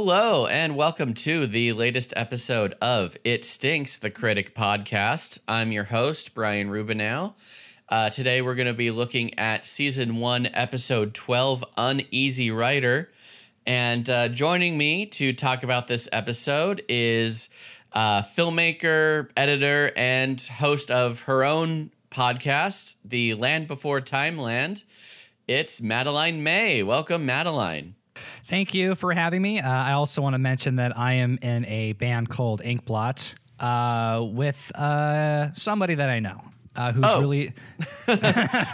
Hello, and welcome to the latest episode of It Stinks, the Critic podcast. I'm your host, Brian Rubinow. Uh, today, we're going to be looking at season one, episode 12, Uneasy Writer. And uh, joining me to talk about this episode is uh, filmmaker, editor, and host of her own podcast, The Land Before Timeland. It's Madeline May. Welcome, Madeline. Thank you for having me. Uh, I also want to mention that I am in a band called Inkblot uh, with uh, somebody that I know uh, who's Oh. really.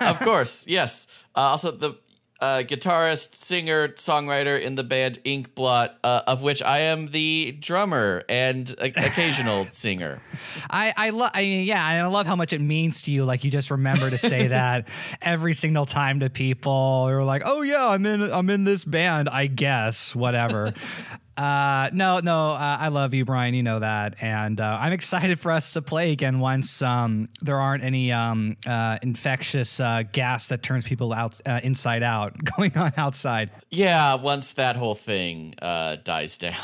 of course, yes. Uh, also, the uh, guitarist, singer, songwriter in the band Inkblot, uh, of which I am the drummer and o- occasional singer. I I love. I mean, yeah, I love how much it means to you. Like you just remember to say that every single time to people. You're like, oh yeah, I'm in. I'm in this band. I guess whatever. Uh, no, no, uh, I love you, Brian. You know that, and uh, I'm excited for us to play again once um, there aren't any um, uh, infectious uh, gas that turns people out uh, inside out going on outside. Yeah, once that whole thing uh, dies down.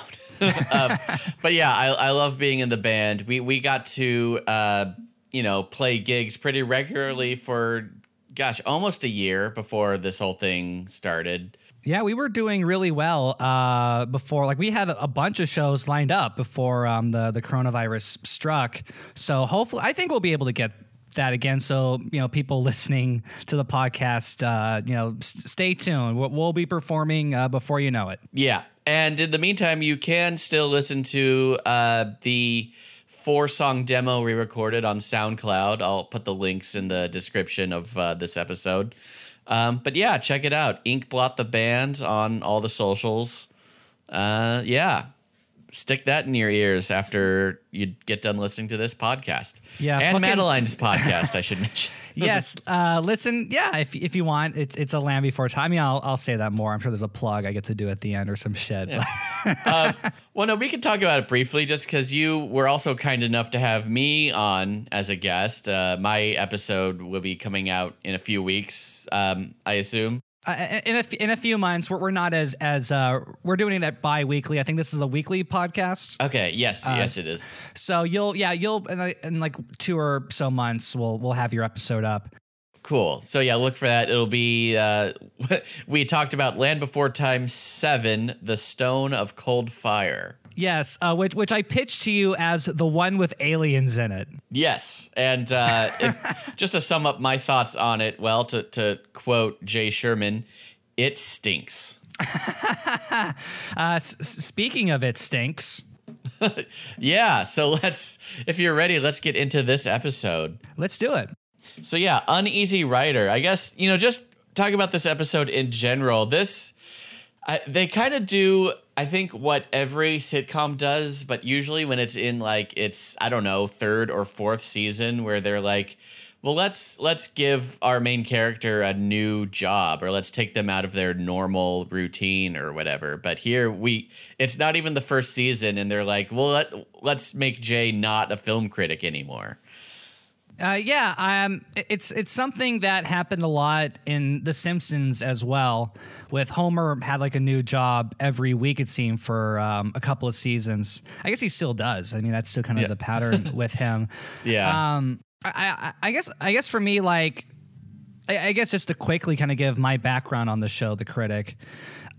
um, but yeah, I, I love being in the band. We we got to uh, you know play gigs pretty regularly for gosh almost a year before this whole thing started. Yeah, we were doing really well uh, before. Like we had a, bunch of shows lined up before um, the the coronavirus struck. So hopefully, I think we'll be able to get that again. So you know, people listening to the podcast, uh, you know, s- stay tuned. We'll, we'll be performing uh, before you know it. Yeah. And in the meantime, you can still listen to uh, the four song demo we recorded on SoundCloud. I'll put the links in the description of uh, this episode. Um, but yeah, check it out. Inkblot the band on all the socials. Uh, yeah. Stick that in your ears after you get done listening to this podcast. Yeah, And Madeline's podcast, I should mention. yes, uh, listen. Yeah, if if you want, it's it's a land before time. I mean, I'll I'll say that more. I'm sure there's a plug I get to do at the end or some shit. uh, well, no, we can talk about it briefly just because you were also kind enough to have me on as a guest. Uh, my episode will be coming out in a few weeks, um, I assume. Uh, in a f- in a few months, we're, we're not as as uh, we're doing it at bi-weekly. I think this is a weekly podcast. Okay, yes, yes, it is. So you'll yeah you'll in, like- in like two or so months we'll we'll have your episode up. Cool. So, yeah, look for that. It'll be, uh, we talked about Land Before Time 7, The Stone of Cold Fire. Yes, uh, which which I pitched to you as the one with aliens in it. Yes, and uh, if, just to sum up my thoughts on it, well, to, to quote Jay Sherman, it stinks. Uh, s- speaking of it stinks. Yeah, so let's, if you're ready, let's get into this episode. Let's do it. So, yeah, Uneasy writer. I guess, you know, just talk about this episode in general. This, I, they kind of do, I think, what every sitcom does, but usually when it's in like its, I don't know, third or fourth season, where they're like, well, let's let's give our main character a new job, or let's take them out of their normal routine or whatever. But here we, it's not even the first season, and they're like, well, let let's make Jay not a film critic anymore. Uh, yeah, um, it's it's something that happened a lot in The Simpsons as well. With Homer had like a new job every week, it seemed for um, a couple of seasons. I guess he still does. I mean, that's still kind of Yeah. the pattern with him. Yeah. Um, I, I, I guess I guess for me, like, I, I guess just to quickly kind of give my background on the show, The Critic.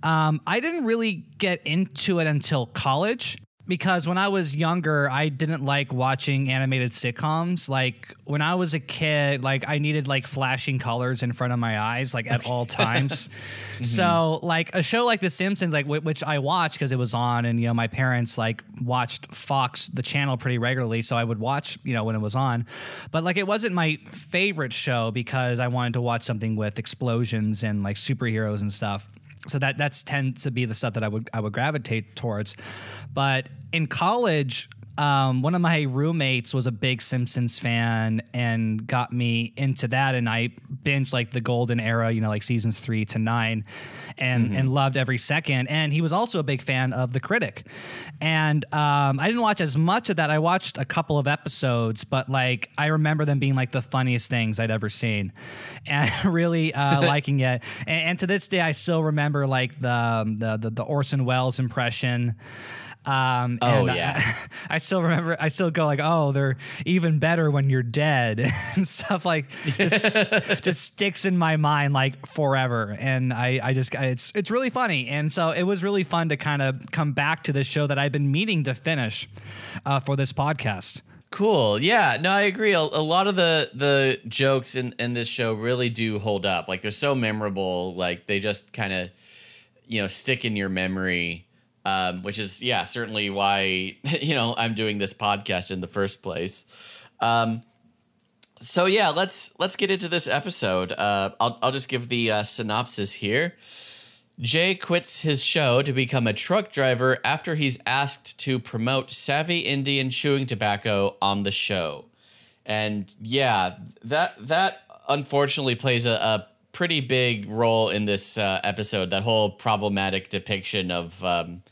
Um, I didn't really get into it until college because when I was younger, I didn't like watching animated sitcoms. Like when I was a kid, like I needed like flashing colors in front of my eyes, like at all times. Mm-hmm. So like a show like The Simpsons, like wh- which I watched because it was on, and you know my parents like watched Fox the channel pretty regularly, so I would watch you know when it was on. But like it wasn't my favorite show because I wanted to watch something with explosions and like superheroes and stuff so that that's tends to be the stuff that I would I would gravitate towards. But in college, um, one of my roommates was a big Simpsons fan and got me into that, and I binged like the golden era, you know, like seasons three to nine, and Mm-hmm. and loved every second. And he was also a big fan of The Critic, and um, I didn't watch as much of that. I watched a couple of episodes, but like I remember them being like the funniest things I'd ever seen, and really uh, liking it. And, and to this day, I still remember like the um, the the, the Orson Welles impression. Um, Oh, and I- yeah. I still remember. I still go like, "Oh, they're even better when you're dead," and stuff like just, just sticks in my mind like forever. And I, I just, it's, it's really funny. And so it was really fun to kind of come back to this show that I've been meaning to finish uh, for this podcast. Cool. Yeah. No, I agree. A, a lot of the the jokes in in this show really do hold up. Like they're so memorable. Like they just kind of you know stick in your memory. Um, which is yeah certainly why you know I'm doing this podcast in the first place. Um, so yeah, let's let's get into this episode. Uh, I'll I'll just give the uh, synopsis here. Jay quits his show to become a truck driver after he's asked to promote Savvy Indian chewing tobacco on the show. And yeah, that that unfortunately plays a, a pretty big role in this uh, episode. That whole problematic depiction of um,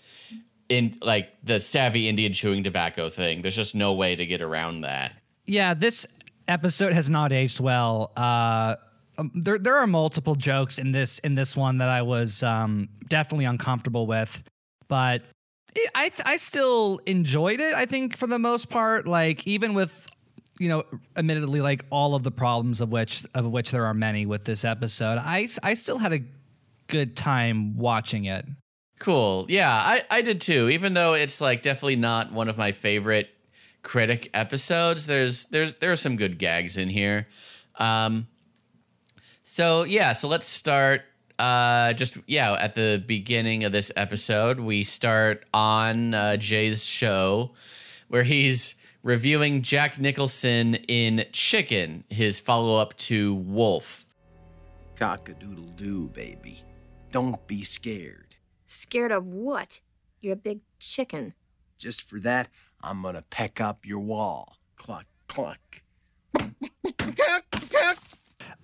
in like the Savvy Indian chewing tobacco thing. There's just no way to get around that. Yeah, this episode has not aged well. Uh, um, there, there are multiple jokes in this in this one that I was um, definitely uncomfortable with, but it, I I still enjoyed it. I think for the most part, like even with you know, admittedly, like all of the problems of which of which there are many with this episode, I I still had a good time watching it. Cool. Yeah, I, I did too. Even though it's like definitely not one of my favorite critic episodes, there's there's there are some good gags in here. Um, so yeah, so let's start. Uh, just yeah, at the beginning of this episode, we start on uh, Jay's show, where he's reviewing Jack Nicholson in Chicken, his follow up to Wolf. Cock a doodle doo, baby. Don't be scared. Scared of what? You're a big chicken. Just for that, I'm gonna peck up your wall. Cluck, cluck.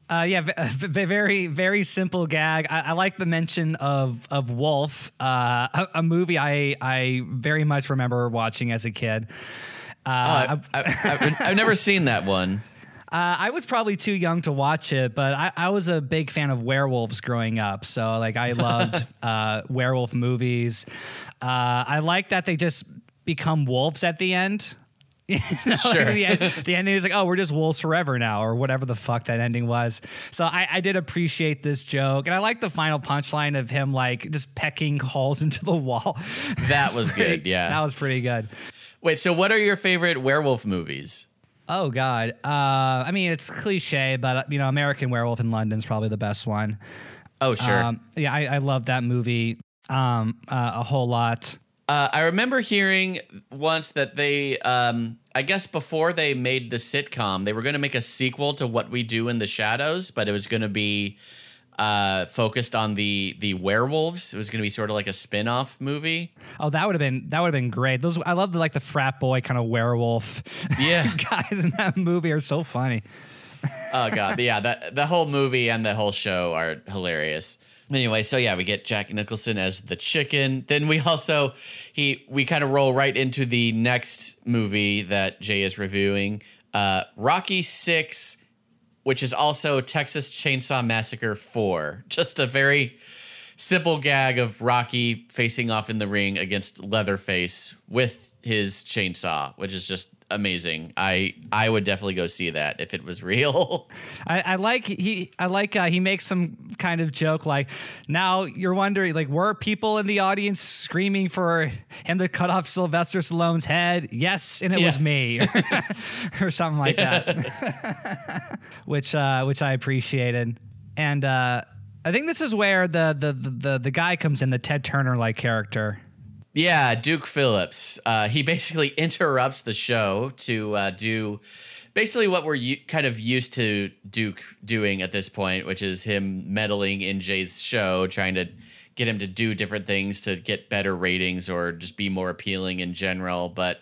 Uh, yeah, v- v- very very simple gag. I, I like the mention of of Wolf, uh, a, a movie I I very much remember watching as a kid. Oh, Uh, I, I, I've, I've never seen that one. Uh, I was probably too young to watch it, but I, I was a big fan of werewolves growing up. So like I loved uh, werewolf movies. Uh, I like that they just become wolves at the end. You know, Sure. the, end, the ending is like, oh, we're just wolves forever now, or whatever the fuck that ending was. So I, I did appreciate this joke, and I like the final punchline of him like just pecking holes into the wall. That was pretty- good, yeah. that was pretty good. Wait, so what are your favorite werewolf movies? Oh God. Uh, I mean, it's cliche, but you know, American Werewolf in London is probably the best one. Oh, sure. Um, yeah, I, I love that movie um, uh, a whole lot. uh, I remember hearing once that they, um, I guess before they made the sitcom, they were going to make a sequel to What We Do in the Shadows, but it was going to be uh, focused on the the werewolves. It was going to be sort of like a spin off movie. Oh, that would have been that would have been great. Those I love the like the frat boy kind of werewolf. Yeah. guys in that movie are so funny. oh god, yeah, that the whole movie and the whole show are hilarious. Anyway, so yeah, we get Jack Nicholson as the chicken. Then we also he we kind of roll right into the next movie that Jay is reviewing, uh, Rocky Six, which is also Texas Chainsaw Massacre Four. Just a very simple gag of Rocky facing off in the ring against Leatherface with his chainsaw, which is just amazing. I I would definitely go see that if it was real. I, I like he I like uh, he makes some kind of joke like now you're wondering like were people in the audience screaming for him to cut off Sylvester Stallone's head? Yes, and it was me or something like that, which uh, which I appreciated and. uh I think this is where the, the, the, the guy comes in, the Ted Turner like character. Yeah, Duke Phillips. Uh, he basically interrupts the show to uh, do basically what we're u- kind of used to Duke doing at this point, which is him meddling in Jay's show, trying to get him to do different things to get better ratings or just be more appealing in general. But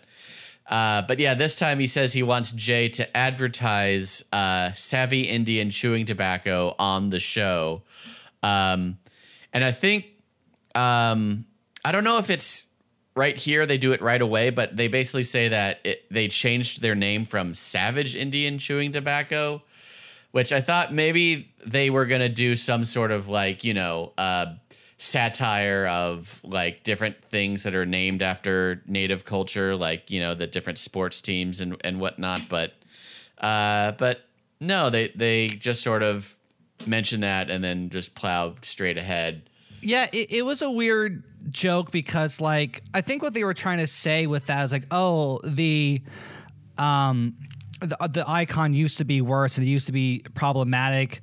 Uh, but yeah, this time he says he wants Jay to advertise uh, Savvy Indian chewing tobacco on the show. Um, and I think, um, I don't know if it's right here, they do it right away, but they basically say that it, they changed their name from Savage Indian Chewing Tobacco, which I thought maybe they were going to do some sort of like, you know, uh, satire of like different things that are named after native culture, like you know the different sports teams and and whatnot. But uh, but no, they they just sort of mention that and then just plow straight ahead. Yeah, it, it was a weird joke because like I think what they were trying to say with that is like, oh, the um the, the icon used to be worse and it used to be problematic.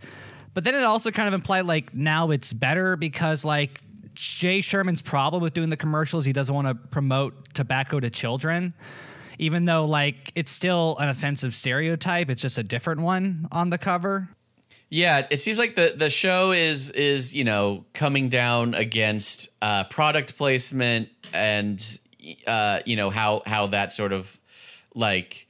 But then it also kind of implied like now it's better because like Jay Sherman's problem with doing the commercials, he doesn't want to promote tobacco to children. Even though like it's still an offensive stereotype, it's just a different one on the cover. Yeah, it seems like the the show is is you know coming down against uh, product placement and uh, you know how how that sort of like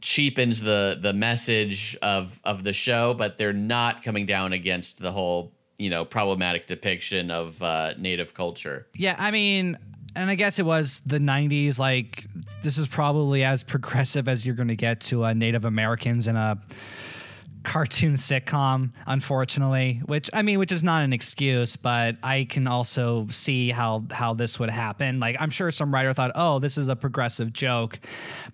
cheapens the the message of of the show, but they're not coming down against the whole you know problematic depiction of uh, native culture. Yeah, I mean, and I guess it was the 90s. Like, this is probably as progressive as you're going to get to uh, Native Americans in a cartoon sitcom, unfortunately. Which I mean, which is not an excuse, but I can also see how how this would happen. Like, I'm sure some writer thought, "Oh, this is a progressive joke,"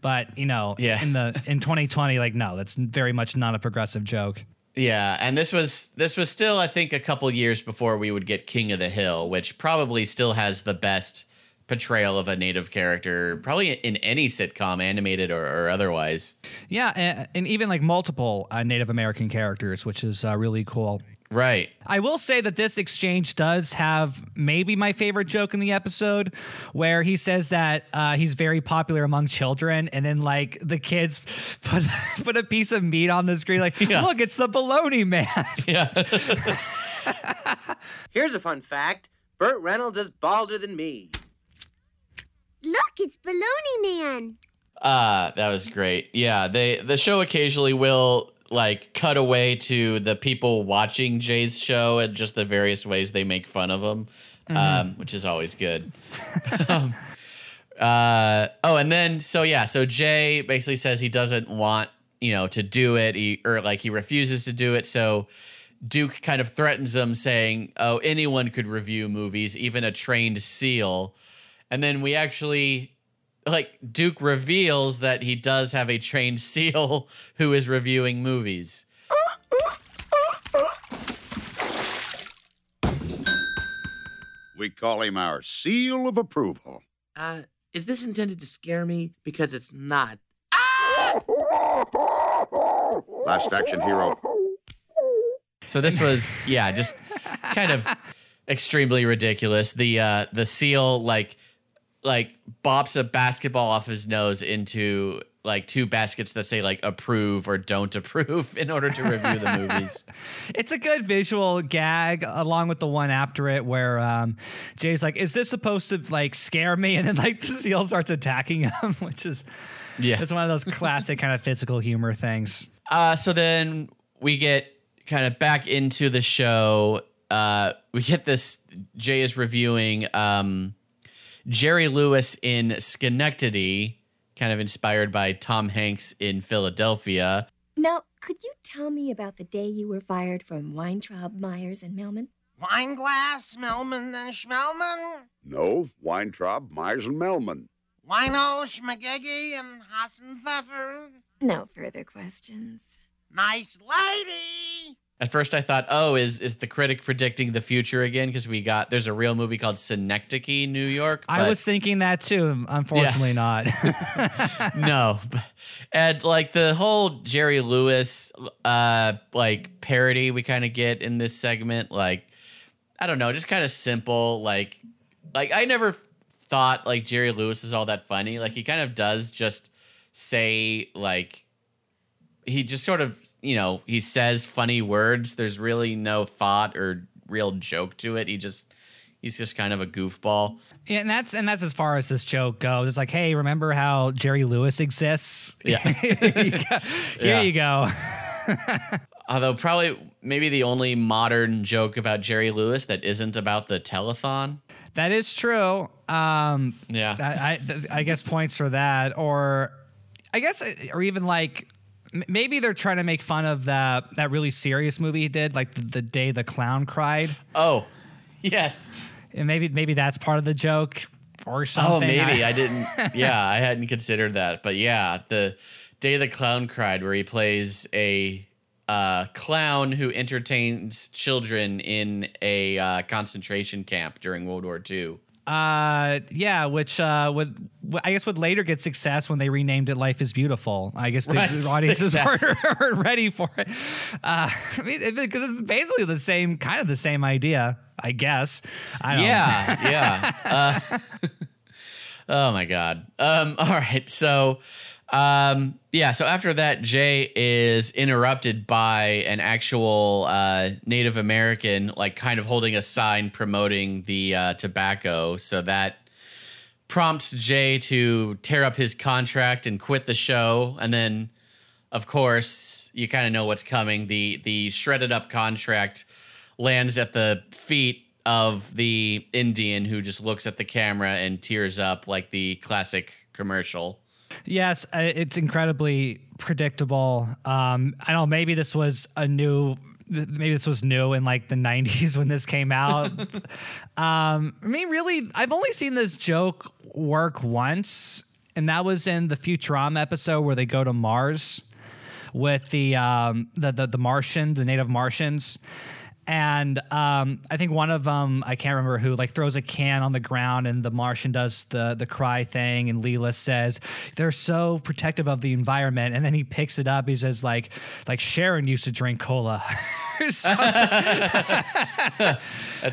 but you know, Yeah. in the in 2020, like, no, that's very much not a progressive joke. Yeah, and this was this was still I think a couple years before we would get King of the Hill, which probably still has the best portrayal of a native character probably in any sitcom animated or, or otherwise. Yeah, and, and even like multiple uh, Native American characters, which is uh, really cool. Right. I will say that this exchange does have maybe my favorite joke in the episode, where he says that uh, he's very popular among children, and then like the kids put put a piece of meat on the screen, like, Yeah. look, it's the baloney man. Yeah. Here's a fun fact Burt Reynolds is balder than me. Look, it's Baloney Man. Uh that was great. Yeah, they the show occasionally will like cut away to the people watching Jay's show and just the various ways they make fun of him, um, which is always good. um, uh, oh, and then so yeah, so Jay basically says he doesn't want you know to do it, he, or like he refuses to do it. So Duke kind of threatens him, saying, "Oh, anyone could review movies, even a trained seal." And then we actually like Duke reveals that he does have a trained seal who is reviewing movies. We call him our seal of approval. Uh, is this intended to scare me? Because it's not. Last action hero. So this was yeah, just kind of extremely ridiculous. The uh the seal like like bops a basketball off his nose into like two baskets that say like approve or don't approve in order to review the movies. it's a good visual gag, along with the one after it, where um, Jay's like, "Is this supposed to like scare me?" And then like the seal starts attacking him, which is Yeah. it's one of those classic kind of physical humor things. Uh, so then we get kind of back into the show. Uh, we get this. Jay is reviewing um, Jerry Lewis in Schenectady, kind of inspired by Tom Hanks in Philadelphia. Now, could you tell me about the day you were fired from Weintraub, Myers, and Melman? Wineglass, Melman, and Schmelman. No, Weintraub, Myers, and Melman. Wino, Schmagegi, and Hassenpfeffer. No further questions. Nice lady. At first, I thought, oh, is is the critic predicting the future again? Because we got there's a real movie called Synecdoche, New York. I was thinking that too. Unfortunately, not. no and like the whole jerry lewis uh like parody we kind of get in this segment like i don't know just kind of simple like like i never thought like jerry lewis is all that funny like he kind of does just say like he just sort of you know he says funny words there's really no thought or real joke to it he just He's just kind of a goofball. Yeah, and that's and that's as far as this joke goes. It's like, hey, remember how Jerry Lewis exists? Yeah. Here you go. Yeah. you go. Although probably maybe the only modern joke about Jerry Lewis that isn't about the telethon. That is true. Um, Yeah. I, I, I guess points for that, or I guess, or even like maybe they're trying to make fun of that that really serious movie he did, like the, the day the clown cried, Oh, yes. and maybe maybe that's part of the joke or something. Oh, maybe I didn't. Yeah, I hadn't considered that. But yeah, the day the clown cried, where he plays a uh, clown who entertains children in a uh, concentration camp during World War II. Uh, yeah, which uh would I guess would later get success when they renamed it "Life Is Beautiful." I guess the, Right, the audiences exactly. weren't, ready for it. Uh, I mean, because it's basically the same, kind of the same idea, I guess. I don't Yeah, yeah. Uh, oh my god. Um, all right, so um, yeah. So after that, Jay is interrupted by an actual uh, Native American, like kind of holding a sign promoting the uh, tobacco. So that prompts Jay to tear up his contract and quit the show, and then. Of course, you kind of know what's coming. The the shredded up contract lands at the feet of the Indian who just looks at the camera and tears up like the classic commercial. Yes, it's incredibly predictable. Um, I don't know. Maybe this was a new. Maybe this was new in like the '90s when this came out. um, I mean, really, I've only seen this joke work once, and that was in the Futurama episode where they go to Mars with the um, the, the the Martian, the native Martians. And um, I think one of them, I can't remember who, like throws a can on the ground, and the Martian does the the cry thing, and Leela says they're so protective of the environment, and then he picks it up. He says like like Sharon used to drink cola. That's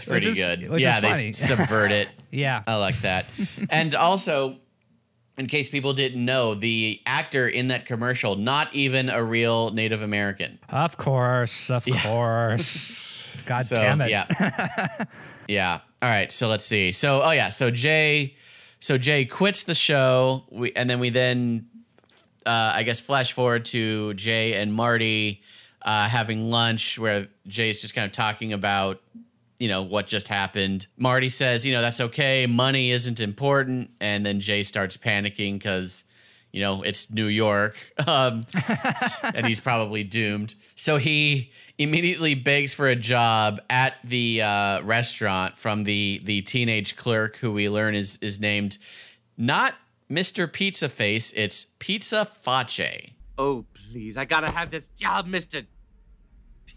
pretty is- good. yeah, they subvert it. yeah, I like that. and also, in case people didn't know, the actor in that commercial, not even a real Native American. of course, of course. God So damn it! yeah, yeah. All right. So let's see. So oh yeah. So Jay, so Jay quits the show. We and then we then, uh, I guess, flash forward to Jay and Marty uh, having lunch, where Jay's just kind of talking about. You know what just happened. Marty says, "You know that's okay. Money isn't important." And then Jay starts panicking because, you know, it's New York, um, and he's probably doomed. So he immediately begs for a job at the uh, restaurant from the the teenage clerk who we learn is is named not Mr. Pizza Face, it's Pizza Face. Oh, please. I gotta have this job, Mr.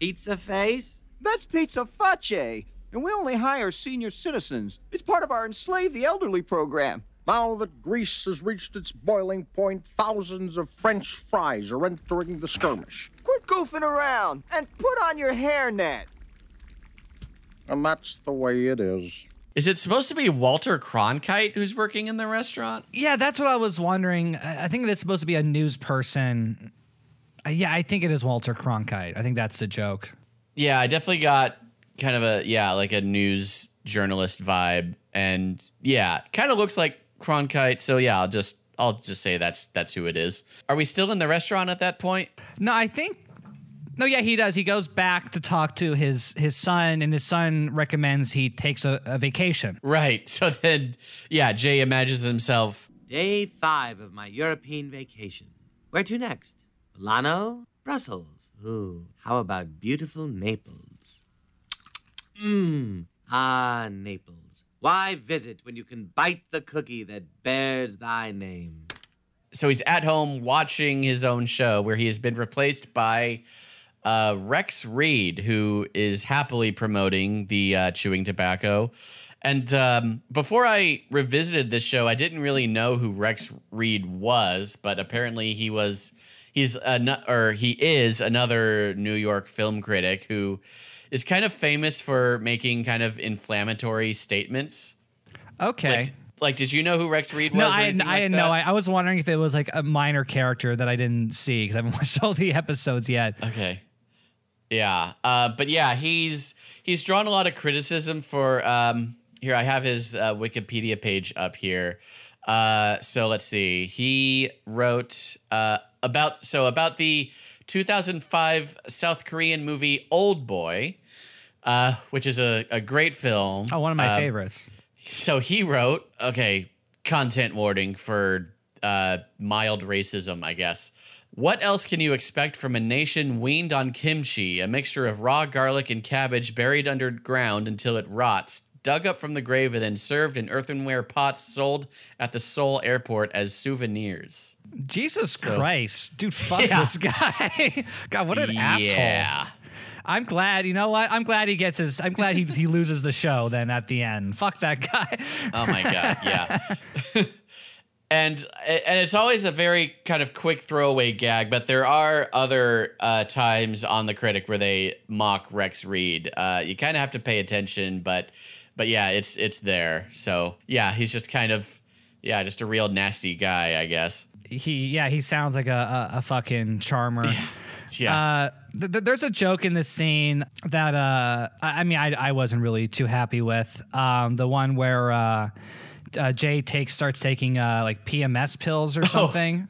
Pizza Face. That's Pizza Face, and we only hire senior citizens. It's part of our Enslave the Elderly program. Now that Greece has reached its boiling point, thousands of French fries are entering the skirmish. Quit goofing around and put on your hairnet. And that's the way it is. Is it supposed to be Walter Cronkite who's working in the restaurant? Yeah, that's what I was wondering. I I think it is supposed to be a news person. Uh, yeah, I think it is Walter Cronkite. I think that's the joke. Yeah, I definitely got kind of a yeah, like a news journalist vibe, and yeah, kind of looks like Cronkite. So yeah, I'll just I'll just say that's that's who it is. Are we still in the restaurant at that point? No, I think. No, yeah, he does. He goes back to talk to his his son, and his son recommends he takes a, a vacation. Right. So then, yeah, Jay imagines himself. Day five of my European vacation. Where to next? Milano? Brussels? Ooh, how about beautiful Naples? Mmm. Ah, Naples. Why visit when you can bite the cookie that bears thy name? So he's at home watching his own show where he has been replaced by uh, Rex Reed, who is happily promoting the uh, chewing tobacco. And um, before I revisited this show, I didn't really know who Rex Reed was, but apparently he was he's a or he is another New York film critic who is kind of famous for making kind of inflammatory statements. Okay. Like, like did you know who Rex Reed was? no, or I, anything I like didn't that? know. I, I was wondering if it was like a minor character that I didn't see because I haven't watched all the episodes yet. Okay. Yeah. Uh, but yeah, he's he's drawn a lot of criticism for um, here I have his uh, Wikipedia page up here. Uh, so let's see. He wrote uh, about so about the 2005 South Korean movie Old Boy, uh, which is a, a great film. Oh, one of my Uh, favorites. So he wrote, okay, content warning for uh, mild racism, I guess. What else can you expect from a nation weaned on kimchi, a mixture of raw garlic and cabbage buried underground until it rots, dug up from the grave, and then served in earthenware pots sold at the Seoul airport as souvenirs? Jesus Christ, dude, fuck Yeah. this guy. God, what an asshole. Yeah. I'm glad. You know what? I'm glad he gets his. I'm glad he he loses the show. Then at the end, fuck that guy. Oh my god, yeah. and and it's always a very kind of quick throwaway gag, but there are other uh, times on the critic where they mock Rex Reed. Uh, you kind of have to pay attention, but but yeah, it's it's there. So yeah, he's just kind of yeah, just a real nasty guy, I guess. He yeah, he sounds like a a, a fucking charmer. Yeah. Uh, th- th- there's a joke in this scene that uh, I, I mean, I, I wasn't really too happy with. Um, the one where uh, uh, Jay takes starts taking uh, like PMS pills or something.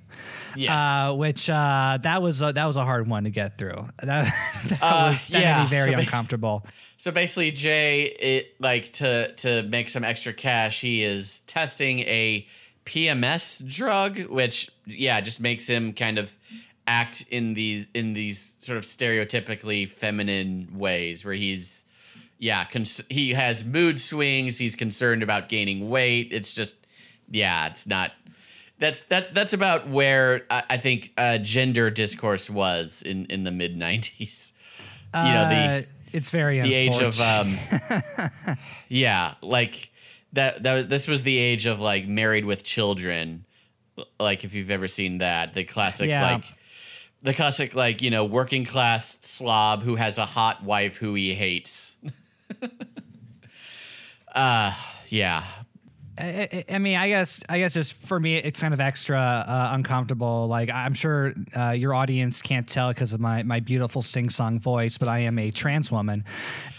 Yes. Uh, which uh, that was a, that was a hard one to get through. That, that Uh, was that yeah, very so ba- uncomfortable. So basically, Jay, it like to to make some extra cash, he is testing a PMS drug, which yeah, just makes him kind of act in these in these sort of stereotypically feminine ways, where he's yeah, cons- he has mood swings. He's concerned about gaining weight. It's just yeah, it's not. That's that. That's about where I, I think uh, gender discourse was in in the mid '90s. You know the Uh, it's very the age of um yeah like that that was- this was the age of like married with children like if you've ever seen that the classic Yeah. like the classic like you know working class slob who has a hot wife who he hates uh yeah I, I- mean, I guess, I guess, just for me, it's kind of extra uh, uncomfortable. Like, I'm sure uh, your audience can't tell because of my my beautiful sing song voice, but I am a trans woman,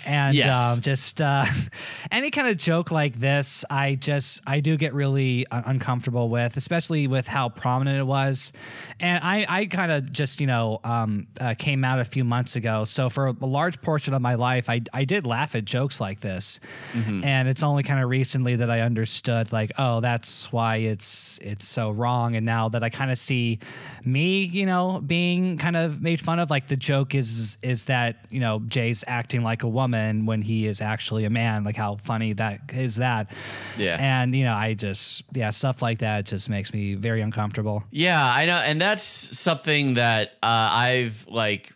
and Yes. um, just uh, any kind of joke like this, I just I do get really un- uncomfortable with, especially with how prominent it was, and I I kind of just you know um, uh, came out a few months ago, so for a large portion of my life, I I did laugh at jokes like this, and it's only kind of recently that I understood like oh that's why it's it's so wrong. And now that I kind of see me you know being kind of made fun of like the joke is is that you know Jay's acting like a woman when he is actually a man like how funny that is that Yeah. and you know I just yeah stuff like that just makes me very uncomfortable Yeah, I know, and that's something that uh, I've like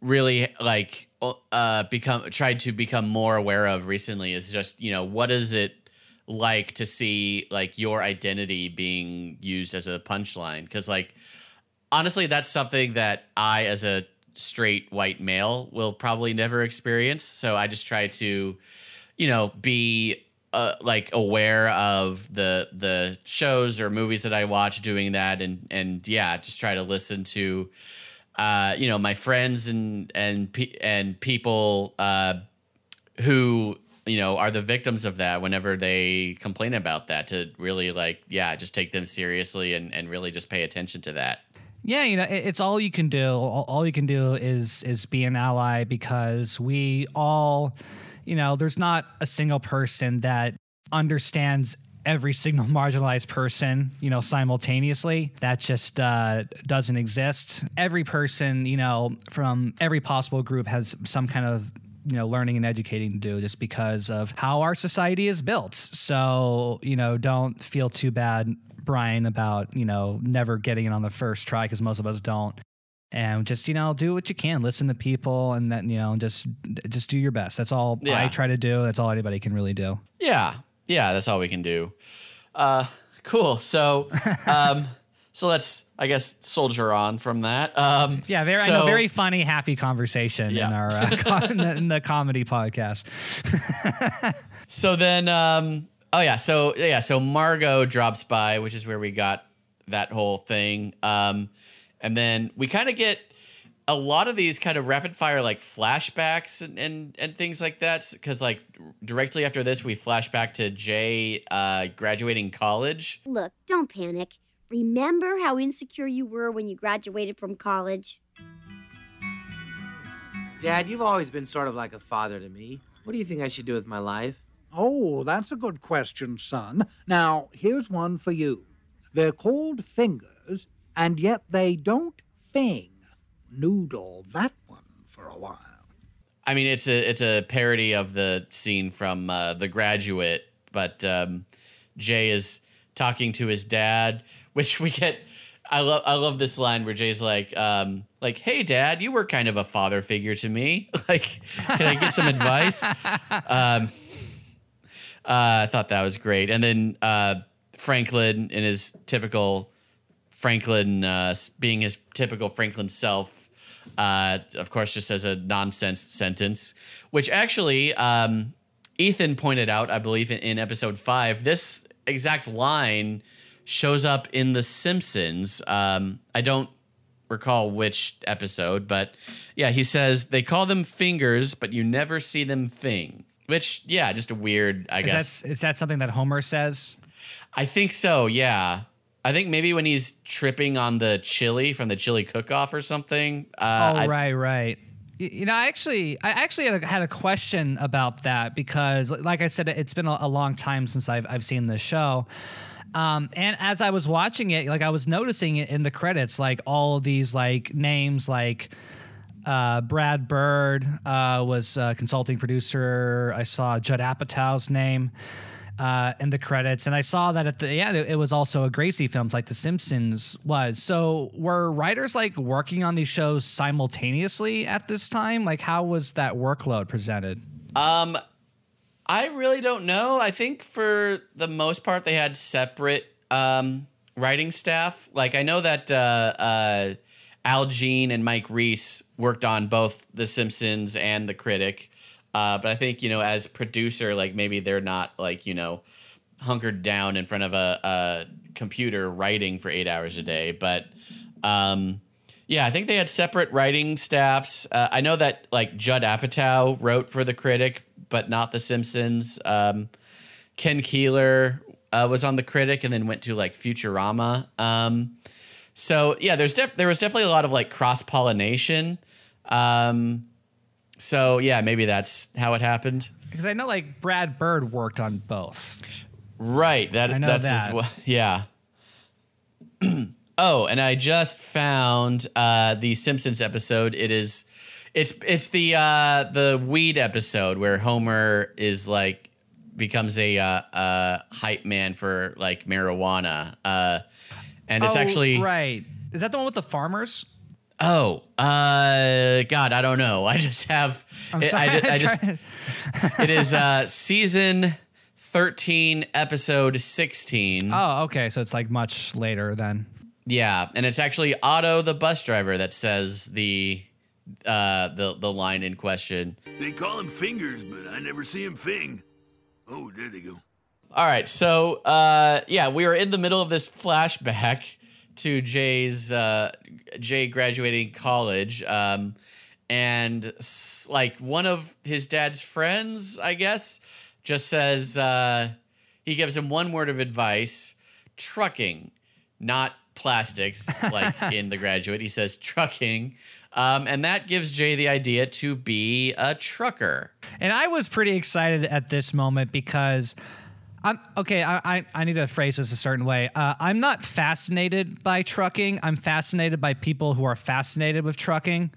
really like uh, become tried to become more aware of recently. Is just you know what is it like to see like your identity being used as a punchline? Because like honestly, that's something that I, as a straight white male, will probably never experience. So I just try to, you know, be uh, like aware of the the shows or movies that I watch, doing that, and and yeah, just try to listen to, uh, you know, my friends and and and people uh, who you know are the victims of that whenever they complain about that to really like yeah just take them seriously and and really just pay attention to that Yeah, you know, it- it's all you can do. All, all you can do is is be an ally because we all, you know, there's not a single person that understands every single marginalized person, you know, simultaneously. That just uh, doesn't exist. Every person, you know, from every possible group has some kind of you know learning and educating to do just because of how our society is built so you know don't feel too bad brian about you know never getting it on the first try because most of us don't. And just you know do what you can listen to people and then you know just just do your best. That's all i try to do. That's all anybody can really do. Yeah. Yeah that's all we can do. Uh cool. So um so let's i guess soldier on from that. Um yeah very i know so- very funny happy conversation in Yeah. our uh, in, the, in the comedy podcast. So then, um, oh yeah, so yeah, so Margot drops by, which is where we got that whole thing, um, and then we kind of get a lot of these kind of rapid fire like flashbacks and and, and things like that because like directly after this we flash back to Jay uh, graduating college. Look, don't panic. Remember how insecure you were when you graduated from college? Dad, you've always been sort of like a father to me. What do you think I should do with my life? Oh, that's a good question, son. Now, here's one for you. They're called fingers, and yet they don't fing. Noodle that one for a while. I mean, it's a it's a parody of the scene from uh, The Graduate, but um, Jay is talking to his dad, which we get. I love I love this line where Jay's like, um, like, "Hey, Dad, you were kind of a father figure to me. like, can I get some advice?" Um, I thought that was great, and then uh, Franklin in his typical Franklin uh, being his typical Franklin self, uh, of course, just as a nonsense sentence, which actually um, Ethan pointed out, I believe, in, in episode five. This exact line shows up in The Simpsons. Um, I don't recall which episode, but yeah, he says they call them fingers, but you never see them fing. Which, yeah, just a weird, I Is guess. that, is that something that Homer says? I think so. Yeah. I think maybe when he's tripping on the chili from the chili cook-off or something. Uh, oh, I- right, right. You know, I actually, I actually had a, had a question about that because, like I said, it's been a, a long time since I've I've seen this show. Um, and as I was watching it, like I was noticing it in the credits, like all of these like names, like uh, Brad Bird uh, was uh, consulting producer. I saw Judd Apatow's name uh, in the credits, and I saw that at the end it, it was also a Gracie Films, like The Simpsons was. So were writers like working on these shows simultaneously at this time? Like, how was that workload presented? Um, I really don't know. I think for the most part they had separate um, writing staff. Like I know that uh, uh, Al Jean and Mike Reiss worked on both The Simpsons and The Critic. Uh, but I think you know, as producer, like maybe they're not like you know hunkered down in front of a, a computer writing for eight hours a day. But um, yeah, I think they had separate writing staffs. Uh, I know that like Judd Apatow wrote for The Critic, but not The Simpsons. Um, Ken Keeler uh, was on The Critic and then went to like Futurama. Um, so yeah, there's def- there was definitely a lot of like cross pollination. Um, so yeah, maybe that's how it happened. Because I know like Brad Bird worked on both. Right. That I know that's that. As well. Yeah. oh, and I just found uh, the Simpsons episode. It is, it's it's the uh, the weed episode where Homer is like becomes a uh, uh, hype man for like marijuana. Uh, and it's Oh, actually right. Is that the one with the farmers? Oh, uh, God, I don't know. I just have. I'm it- sorry. I, I I'm just. it is uh, season thirteen, episode sixteen. Oh, okay. So it's like much later then. Yeah, and it's actually Otto, the bus driver, that says the uh, the the line in question. They call him fingers, but I never see him fing. Oh, there they go. All right, so uh, yeah, we were in the middle of this flashback to Jay's uh, Jay graduating college, um, and s- like one of his dad's friends, I guess, just says uh, he gives him one word of advice: trucking, not plastics, like in The Graduate. He says trucking. Um, and that gives Jay the idea to be a trucker. And I was pretty excited at this moment because I'm okay. I, I, I need to phrase this a certain way. Uh, I'm not fascinated by trucking. I'm fascinated by people who are fascinated with trucking.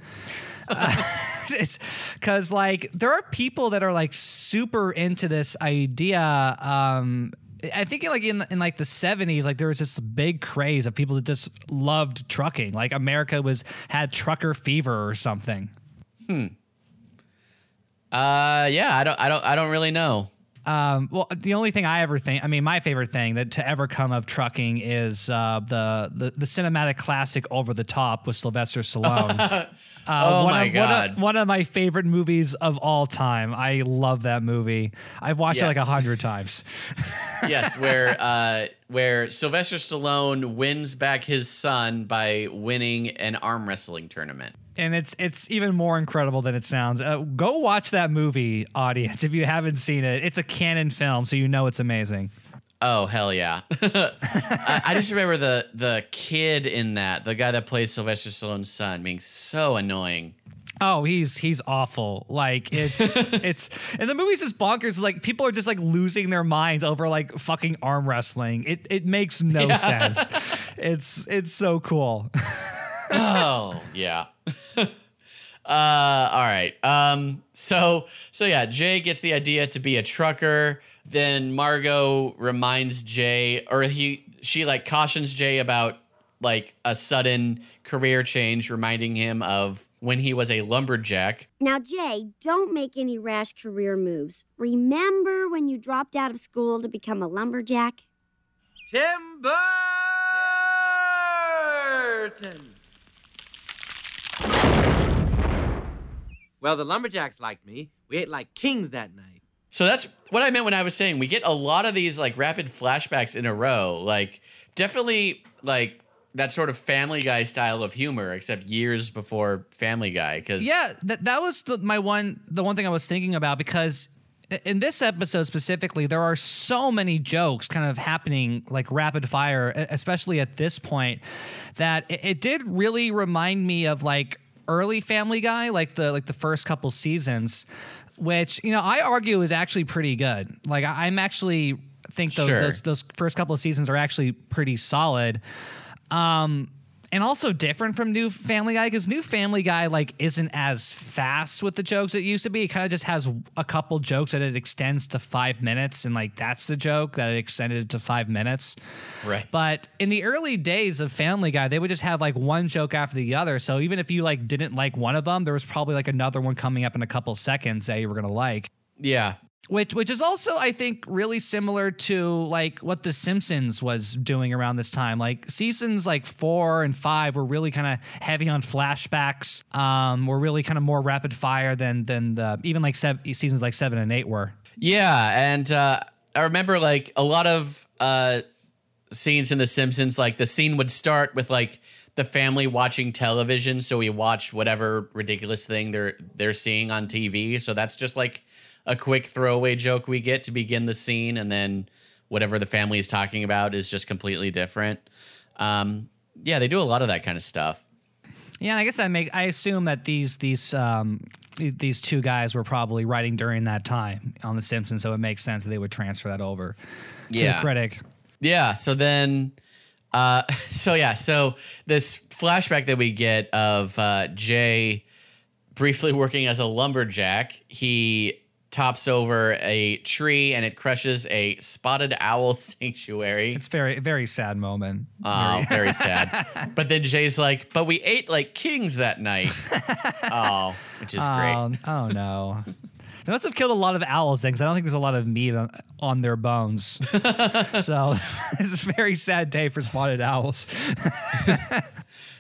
Uh, because like there are people that are like super into this idea. Um, I think like in in like the 70s, like there was this big craze of people that just loved trucking. Like America was had trucker fever or something. Hmm. Uh, yeah, I don't, I don't, I don't really know. Um, well, the only thing I ever think, I mean, my favorite thing that to ever come of trucking is uh, the, the the cinematic classic Over the Top with Sylvester Stallone. Uh, Oh one my of, One God. of, one of my favorite movies of all time. I love that movie. I've watched Yeah. it like a hundred times. yes, where uh, where Sylvester Stallone wins back his son by winning an arm wrestling tournament. And it's it's even more incredible than it sounds. Uh, go watch that movie, audience, if you haven't seen it. It's a Cannon film, so you know it's amazing. Oh hell yeah! I, I just remember the the kid in that, the guy that plays Sylvester Stallone's son, being so annoying. Oh, he's he's awful. Like it's it's and the movie's just bonkers. Like people are just like losing their minds over like fucking arm wrestling. It it makes no Yeah. sense. It's it's so cool. oh yeah. Uh, all right. Um. So so yeah, Jay gets the idea to be a trucker. Then Margo reminds Jay, or he she like cautions Jay about like a sudden career change, reminding him of when he was a lumberjack. Now, Jay, don't make any rash career moves. Remember when you dropped out of school to become a lumberjack? Tim Burton. Well, the lumberjacks liked me. We ate like kings that night. So that's what I meant when I was saying we get a lot of these like rapid flashbacks in a row. Like definitely like that sort of Family Guy style of humor, except years before Family Guy. Because Yeah, that that was the, my one the one thing I was thinking about because in this episode specifically, there are so many jokes kind of happening like rapid fire, especially at this point, that it, it did really remind me of like early Family Guy, like the like the first couple seasons, which you know I argue is actually pretty good. Like I, I'm actually think those, Sure. those those first couple of seasons are actually pretty solid. Um, and also different from New Family Guy because New Family Guy like isn't as fast with the jokes it used to be. It kind of just has a couple jokes that it extends to five minutes, and like that's the joke that it extended to five minutes. Right. But in the early days of Family Guy, they would just have like one joke after the other. So even if you like didn't like one of them, there was probably like another one coming up in a couple seconds that you were gonna like Yeah. Which which is also I think really similar to like what the Simpsons was doing around this time. Like seasons like 4 and 5 were really kind of heavy on flashbacks. Um were really kind of more rapid fire than than the even like seven, seasons like 7 and 8 were. Yeah, and uh, I remember like a lot of uh, scenes in The Simpsons. Like the scene would start with like the family watching television, so we watch whatever ridiculous thing they're they're seeing on TV. So that's just like a quick throwaway joke we get to begin the scene, and then whatever the family is talking about is just completely different. Um, yeah, they do a lot of that kind of stuff. Yeah, and I guess I make I assume that these these um these two guys were probably writing during that time on the Simpsons, so it makes sense that they would transfer that over to Yeah. the critic. Yeah. So then, uh, so yeah, so this flashback that we get of uh, Jay briefly working as a lumberjack, he tops over a tree and it crushes a spotted owl sanctuary. It's very very sad moment. Oh, very sad. But then Jay's like, but we ate like kings that night. oh, which is great. Oh, oh no. They must have killed a lot of owls then, 'cause I don't think there's a lot of meat on, on their bones. so it's a very sad day for spotted owls.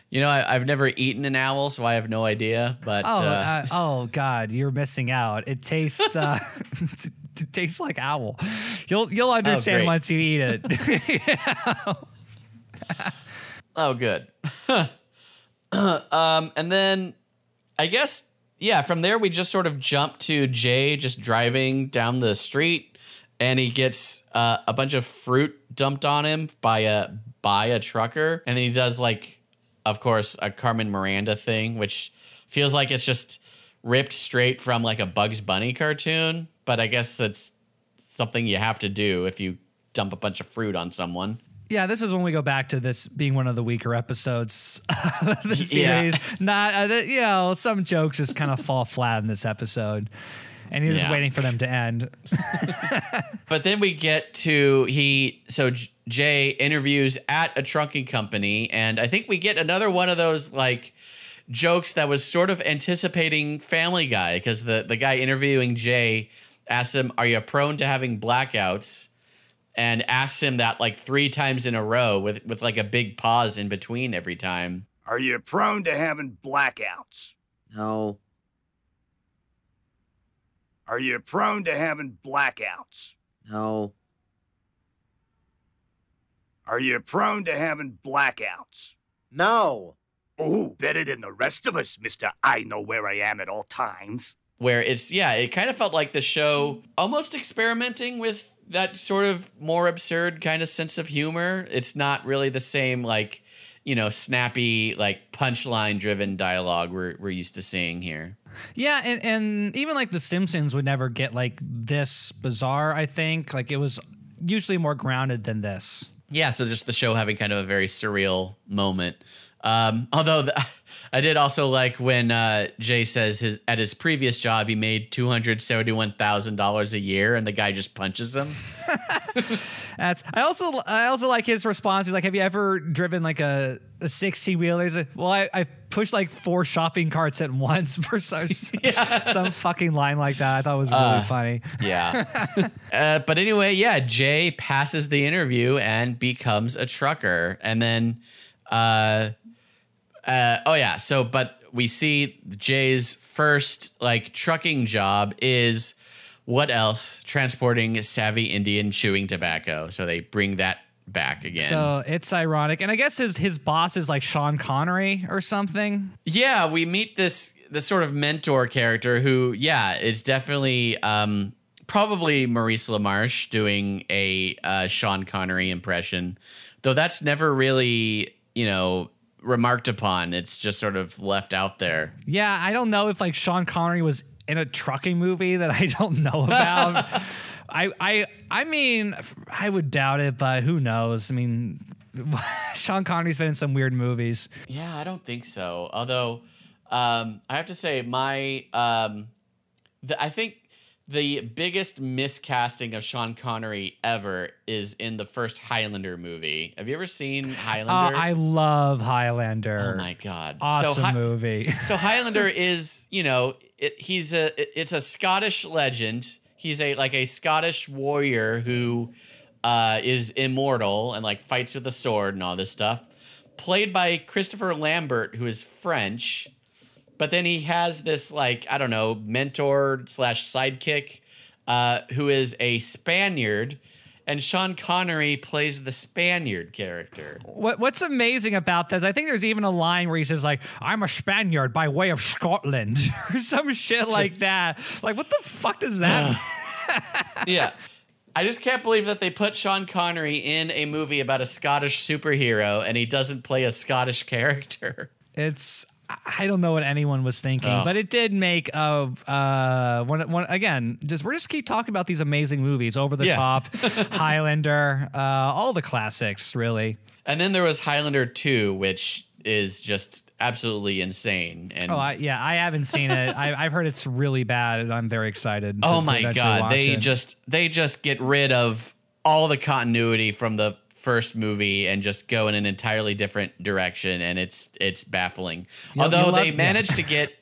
You know, I, I've never eaten an owl, so I have no idea. But Oh, uh, uh, oh God, you're missing out. It tastes, uh, it tastes like owl. You'll you'll understand great. once you eat it. Oh, good. um, and then I guess yeah, from there we just sort of jump to Jay just driving down the street, and he gets uh, a bunch of fruit dumped on him by a by a trucker, and then he does like, of course, a Carmen Miranda thing, which feels like it's just ripped straight from like a Bugs Bunny cartoon, but I guess it's something you have to do if you dump a bunch of fruit on someone. yeah, this is when we go back to this being one of the weaker episodes of the Yeah. series. Not, uh, the- you know, some jokes just kind of fall flat in this episode, and you're just waiting for them to end. But then we get to he so J- Jay interviews at a trucking company and I think we get another one of those like jokes that was sort of anticipating Family Guy because the the guy interviewing Jay asks him are you prone to having blackouts and asks him that like 3 times in a row with with like a big pause in between every time. Are you prone to having blackouts? No. Are you prone to having blackouts? No. Are you prone to having blackouts? No. Oh, better than the rest of us, Mister. I know where I am at all times. where it's yeah, it kind of felt like the show almost experimenting with that sort of more absurd kind of sense of humor. It's not really the same like, you know, snappy like punchline driven dialogue we're we're used to seeing here. Yeah, and, and even like The Simpsons would never get like this bizarre, I think. Like it was usually more grounded than this. Yeah, so just the show having kind of a very surreal moment. Um, although the, I did also like when uh, Jay says his at his previous job he made two hundred seventy one thousand dollars a year, and the guy just punches him. That's I also I also like his response. He's like, "Have you ever driven like a a sixteen wheeler?" He's like, "Well, I, I pushed like four shopping carts at once for some some fucking line like that." I thought was really Uh, funny. Yeah. uh, but anyway, yeah, Jay passes the interview and becomes a trucker. And then, uh, uh, oh, yeah. So, but we see Jay's first like trucking job is what else? Transporting savvy Indian chewing tobacco. So they bring that back again. So it's ironic, and I guess his his boss is like Sean Connery or something. Yeah, we meet this this sort of mentor character who, yeah, it's definitely um, probably Maurice LaMarche doing a uh, Sean Connery impression, though that's never really you know remarked upon. It's just sort of left out there. Yeah, I don't know if like Sean Connery was in a trucking movie that I don't know about. I I I mean, I would doubt it, but who knows? I mean, Sean Connery's been in some weird movies. Yeah, I don't think so. Although um, I have to say, my um, the, I think the biggest miscasting of Sean Connery ever is in the first Highlander movie. Have you ever seen Oh, Highlander? I love Highlander. Oh my god! Awesome Hi- movie. so Highlander is, you know, it, he's a it- it's a Scottish legend. He's a like a Scottish warrior who uh, is immortal and like fights with a sword and all this stuff. Played by Christopher Lambert, who is French, but then he has this like I don't know mentor slash sidekick uh, who is a Spaniard, and Sean Connery plays the Spaniard character. What What's amazing about this? I think there's even a line where he says like, "I'm a Spaniard by way of Scotland" or some shit like that. Like, what the fuck does that? mean? yeah. I just can't believe that they put Sean Connery in a movie about a Scottish superhero and he doesn't play a Scottish character. It's I don't know what anyone was thinking, Ugh. but it did make of uh one, one again. Just we're just keep talking about these amazing movies, over the Yeah. top, Highlander, uh, all the classics, really. And then there was Highlander 2, which is just absolutely insane. And Oh, I, yeah, I haven't seen it. I, I've heard it's really bad, and I'm very excited. to- oh my god, they it. just they just get rid of all the continuity from the first movie and just go in an entirely different direction and it's it's baffling. You'll- Although you'll they love- managed to get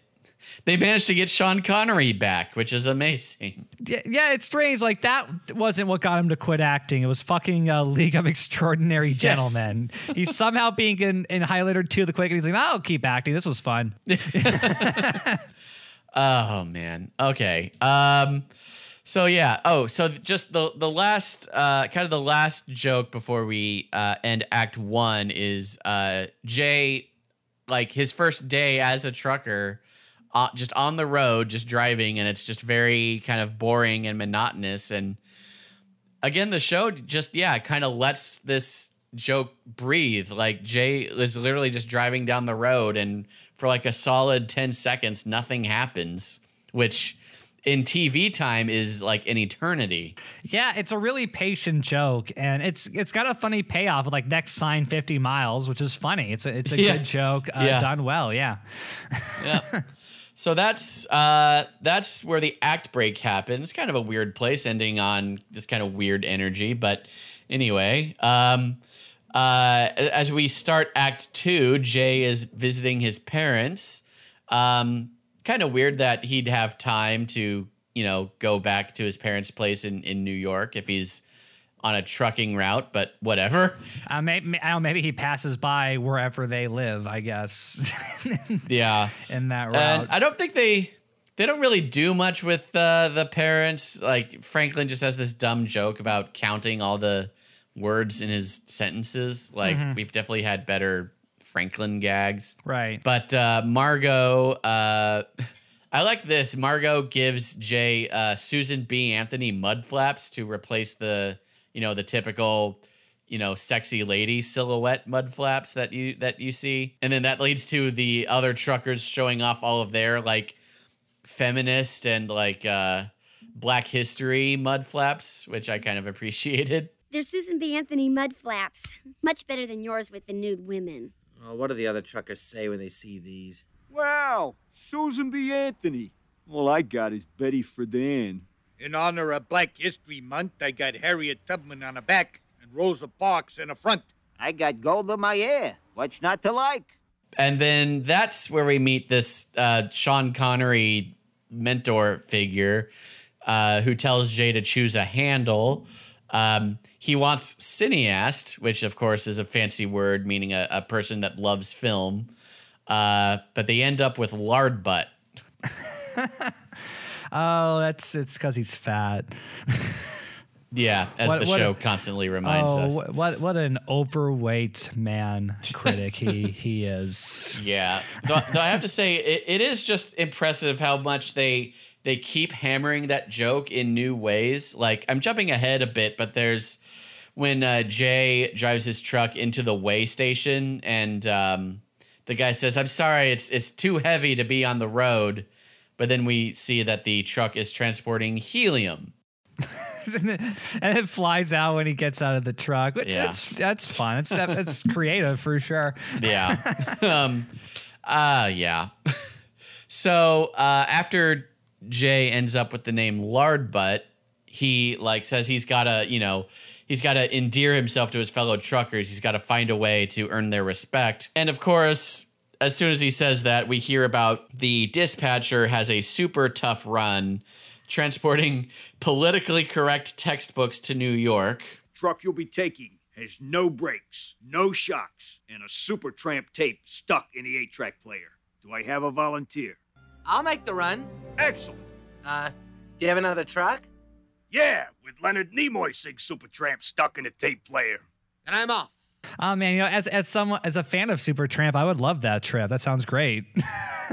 they managed to get Sean Connery back, which is amazing. Yeah, yeah, it's strange. Like that wasn't what got him to quit acting. It was fucking uh, League of Extraordinary Gentlemen. He's somehow being in, in Highlander 2 the quick, and he's like, I'll keep acting. This was fun. Oh man. Okay. Um so yeah. Oh, so just the the last uh kind of the last joke before we uh end act 1 is uh Jay like his first day as a trucker uh, just on the road just driving and it's just very kind of boring and monotonous and again the show just yeah kind of lets this joke breathe like jay is literally just driving down the road and for like a solid 10 seconds nothing happens which in tv time is like an eternity Yeah, it's a really patient joke, and it's it's got a funny payoff like next sign 50 miles, which is funny. It's a it's a Yeah. good joke uh, Yeah. done well. Yeah. yeah so that's uh that's where the act break happens kind of a weird place ending on this kind of weird energy but anyway um uh as we start act two jay is visiting his parents um kind of weird that he'd have time to you know go back to his parents place in in new york if he's on a trucking route but whatever Uh, maybe, I don't know, maybe he passes by wherever they live, I guess, yeah in that route. And I don't think they they don't really do much with uh, the parents. Like Franklin just has this dumb joke about counting all the words in his sentences. Like Mhm. we've definitely had better Franklin gags. Right. But uh, Margo, uh, I like this. Margo gives Jay uh, Susan B. Anthony mud flaps to replace the, you know, the typical, you know, sexy lady silhouette mud flaps that you that you see, and then that leads to the other truckers showing off all of their like feminist and like uh, Black History mud flaps, which I kind of appreciated. They're Susan B. Anthony mud flaps. Much better than yours with the nude women. Oh, what do the other truckers say when they see these? Wow, Susan B. Anthony. All I got is Betty Friedan. In honor of Black History Month, I got Harriet Tubman on the back and Rosa Parks in the front. I got gold in my Meir. What's not to like? And then that's where we meet this uh, Sean Connery mentor figure uh, who tells Jay to choose a handle. Um, he wants cineast, which of course is a fancy word meaning a, a person that loves film. Uh, but they end up with lard butt. Oh, that's it's because he's fat. Yeah, as What- the what show a- constantly reminds oh, us. wh- what what an overweight man critic he he is. Yeah, though, though I have to say it, it is just impressive how much they they keep hammering that joke in new ways. Like I'm jumping ahead a bit, but there's when uh, Jay drives his truck into the way station, and um, the guy says, "I'm sorry, it's it's too heavy to be on the road." But then we see that the truck is transporting helium. and it flies out when he gets out of the truck. Yeah. That's that's fun. It's that, it's creative for sure. Yeah. um uh yeah. so uh after Jay ends up with the name Lard Butt, he like says he's gotta, you know, he's gotta endear himself to his fellow truckers. He's gotta find a way to earn their respect. And of course, as soon as he says that, we hear about the dispatcher has a super tough run transporting politically correct textbooks to New York. Truck you'll be taking has no brakes, no shocks, and a Supertramp tape stuck in the eight track player. Do I have a volunteer? I'll make the run. Excellent. Uh, do you have another truck? Yeah, with Leonard Nimoy sing Supertramp stuck in a tape player. And I'm off. Oh man, you know, as as someone as a fan of Supertramp, I would love that trip. That sounds great.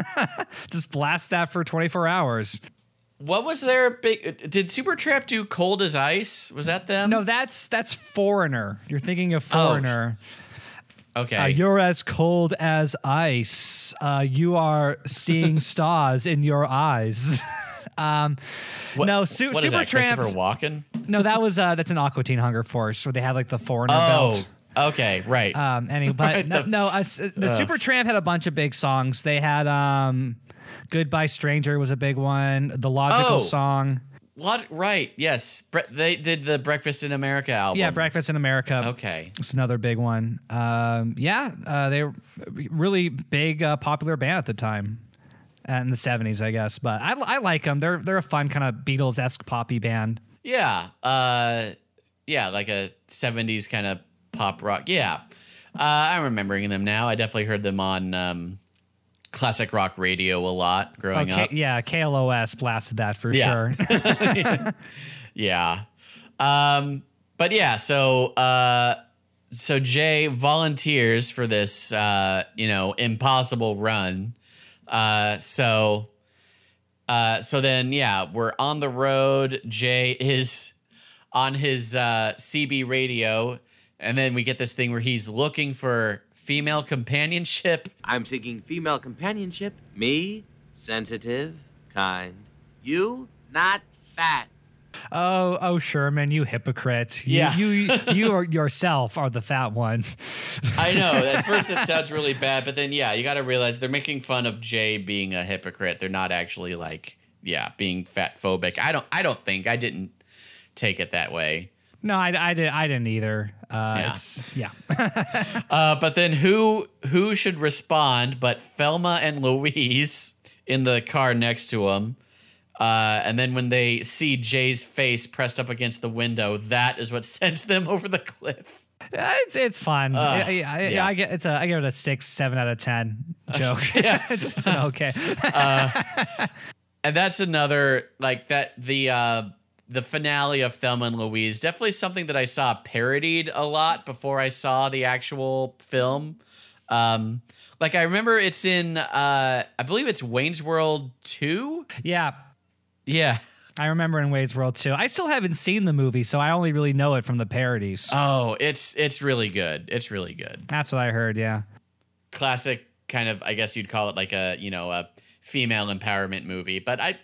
Just blast that for 24 hours. What was their big? Did Supertramp do "Cold as Ice"? Was that them? No, that's that's Foreigner. You're thinking of Oh, Foreigner. Okay. Uh, you're as cold as ice. Uh, you are seeing stars in your eyes. um, What- no, su- what is that, Walken? No, that was uh, that's an Aqua Teen Hunger Force where they had like the Foreigner Oh, belt. okay, right. Um, anyway, but Right, no, the- no uh, the Ugh. Supertramp had a bunch of big songs. They had um, "Goodbye Stranger" was a big one. The Logical Oh. song. What? Right. Yes. Bre- they did the Breakfast in America album. Yeah, Breakfast in America. Okay. It's another big one. Um, yeah, uh, they were really big, uh, popular band at the time, uh, in the '70s, I guess. But I, I like them. They're they're a fun kind of Beatles esque poppy band. Yeah. Uh, yeah, like a '70s kind of pop rock. Yeah. Uh, I'm remembering them now. I definitely heard them on um, classic rock radio a lot growing Okay, up. yeah, KLOS blasted that for Yeah. sure. Yeah. Um, but yeah, so uh so Jay volunteers for this uh, you know, impossible run. Uh so uh so then yeah, we're on the road. Jay is on his uh CB radio and then we get this thing where he's looking for female companionship. I'm seeking female companionship. Me, sensitive, kind. You, not fat. oh, oh, Sherman, you hypocrite. You, Yeah. you you are yourself are the fat one. I know. At first, that sounds really bad, but then, yeah, you got to realize they're making fun of Jay being a hypocrite. They're not actually like, yeah, being fat phobic. I don't. I don't think. I didn't take it that way. No, I, I did I didn't either. Uh, Yeah. It's yeah. Uh, but then, who who should respond but Thelma and Louise in the car next to him? Uh, and then when they see Jay's face pressed up against the window, that is what sends them over the cliff. It's it's fun. Uh, I, I, yeah. I get it's a I give it a six seven out of ten joke. Yeah. it's okay. and that's another like that the uh the finale of Thelma and Louise definitely something that I saw parodied a lot before I saw the actual film. Um, like I remember it's in uh, I believe it's Wayne's World two. Yeah, Yeah. I remember in Wayne's World 2. I still haven't seen the movie, so I only really know it from the parodies. Oh, it's it's really good. It's really good. That's what I heard. Yeah. Classic kind of I guess you'd call it like a, you know, a female empowerment movie, but I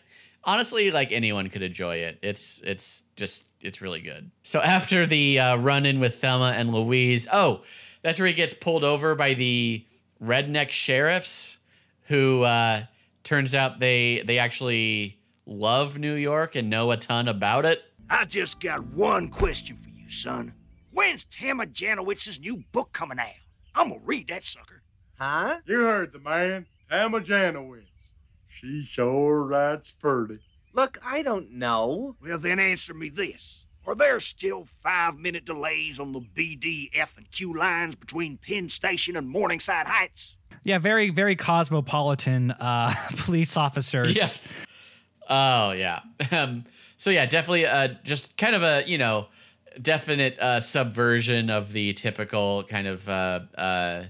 honestly like anyone could enjoy it. It's it's just it's really good. So after the uh, run in with Thelma and Louise, oh, that's where he gets pulled over by the redneck sheriffs who uh turns out they they actually love New York and know a ton about it. I just got one question for you, son. When's Tama Janowitz's new book coming out? I'm gonna read that sucker. Huh? You heard the man, Tama Janowitz. She sure writes pretty. Look, I don't know. Well, then answer me this. Are there still five minute delays on the BD, F, and Q lines between Penn Station and Morningside Heights? Yeah, very, very cosmopolitan uh, police officers. Yes. Oh yeah. Um, so yeah, definitely uh, just kind of a you know definite uh, subversion of the typical kind of uh, uh,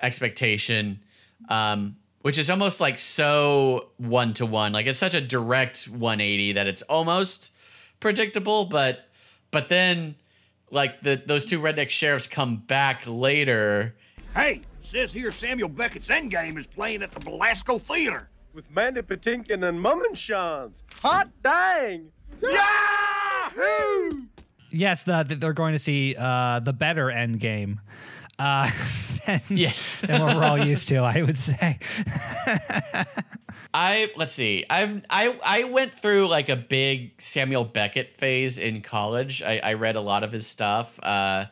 expectation, um, which is almost like so one to one. Like it's such a direct 180 that it's almost predictable, but but then like the those two redneck sheriffs come back later. Hey, says here Samuel Beckett's Endgame is playing at the Belasco Theater. With Mandy Patinkin and Mummenschanz. Hot dang! Yahoo! Yes, the, the- they're going to see uh, the better end game. Uh, than, Yes. than what we're all used to, I would say. I let's see. I've I I went through like a big Samuel Beckett phase in college. I, I read a lot of his stuff. Uh,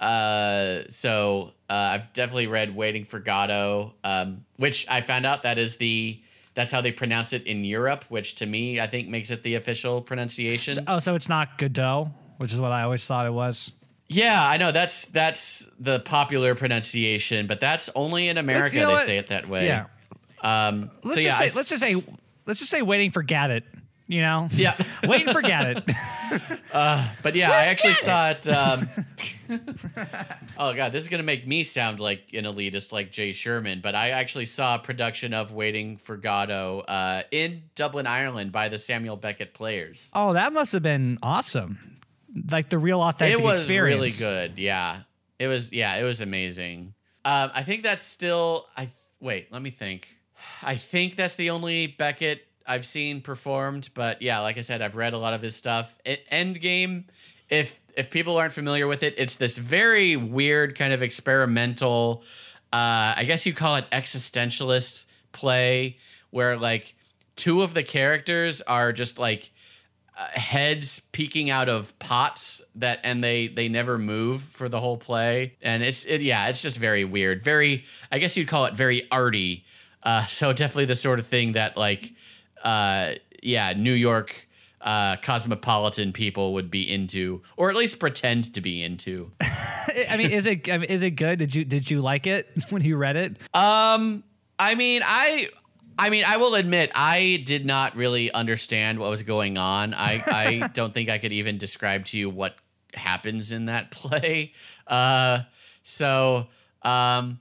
uh, so uh, I've definitely read Waiting for Godot, um, which I found out that is the that's how they pronounce it in Europe, which to me I think makes it the official pronunciation. Oh, so it's not Godot, which is what I always thought it was. Yeah, I know that's that's the popular pronunciation, but that's only in America you know they what? say it that way. Yeah. Um, Let's so yeah, just I say, let's just say, let's just say, waiting for Gaddit. You know, Yeah. waiting for Gaddit. Uh, but yeah, I actually saw it. Um, oh god, this is gonna make me sound like an elitist, like Jay Sherman. But I actually saw a production of Waiting for Godot uh, in Dublin, Ireland, by the Samuel Beckett Players. oh, that must have been awesome. Like the real authentic it was experience. really good. Yeah, it was. Yeah, it was amazing. Um, I think that's still. I wait. Let me think. I think that's the only Beckett I've seen performed. But yeah, like I said, I've read a lot of his stuff. Endgame. If if people aren't familiar with it, it's this very weird kind of experimental. Uh, I guess you call it existentialist play, where like two of the characters are just like uh, heads peeking out of pots that and they they never move for the whole play and it's it, yeah it's just very weird very i guess you'd call it very arty uh so definitely the sort of thing that like uh yeah new york uh cosmopolitan people would be into or at least pretend to be into I mean, is it I mean, is it good? Did you did you like it when you read it? Um, I mean, I, I mean, I will admit, I did not really understand what was going on. I, I don't think I could even describe to you what happens in that play. Uh, so, um,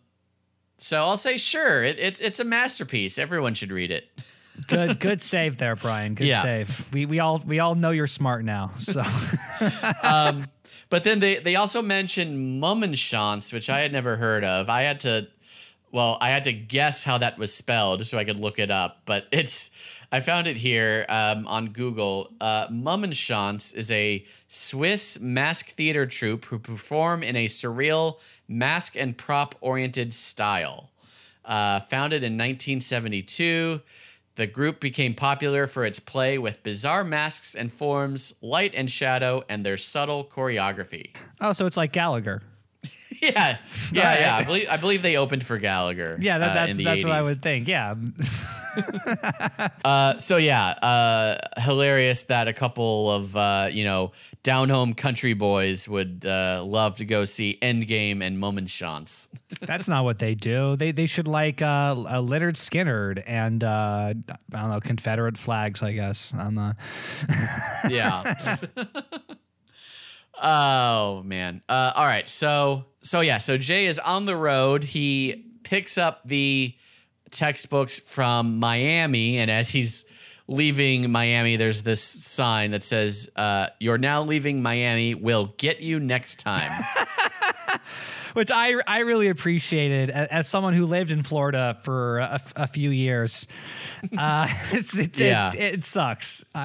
so I'll say sure. It, it's it's a masterpiece. Everyone should read it. Good good save there, Brian. Good Yeah. save. We we all we all know you're smart now. So um, but then they they also mentioned Mummenschanz, which I had never heard of. I had to, well, I had to guess how that was spelled so I could look it up. But it's, I found it here um, on Google. Uh, Mummenschanz is a Swiss mask theater troupe who perform in a surreal mask and prop oriented style. Uh, founded in 1972. The group became popular for its play with bizarre masks and forms, light and shadow, and their subtle choreography. oh, so it's like Gallagher. Yeah, yeah, yeah. I believe I believe they opened for Gallagher. Yeah, that, uh, that's the that's what I would think. Yeah. Uh, so yeah, uh, hilarious that a couple of uh, you know down home country boys would uh, love to go see Endgame and Mummenschanz. That's not what they do. They they should like uh, a Lynyrd Skynyrd and uh, I don't know Confederate flags. I guess on the yeah. Oh man. Uh, all right. So so yeah. So Jay is on the road. He picks up the textbooks from Miami, and as he's leaving Miami, there's this sign that says, uh, "You're now leaving Miami. We'll get you next time." which I I really appreciated a- as someone who lived in Florida for a few years. Uh, it's, it's, Yeah. it's, it sucks.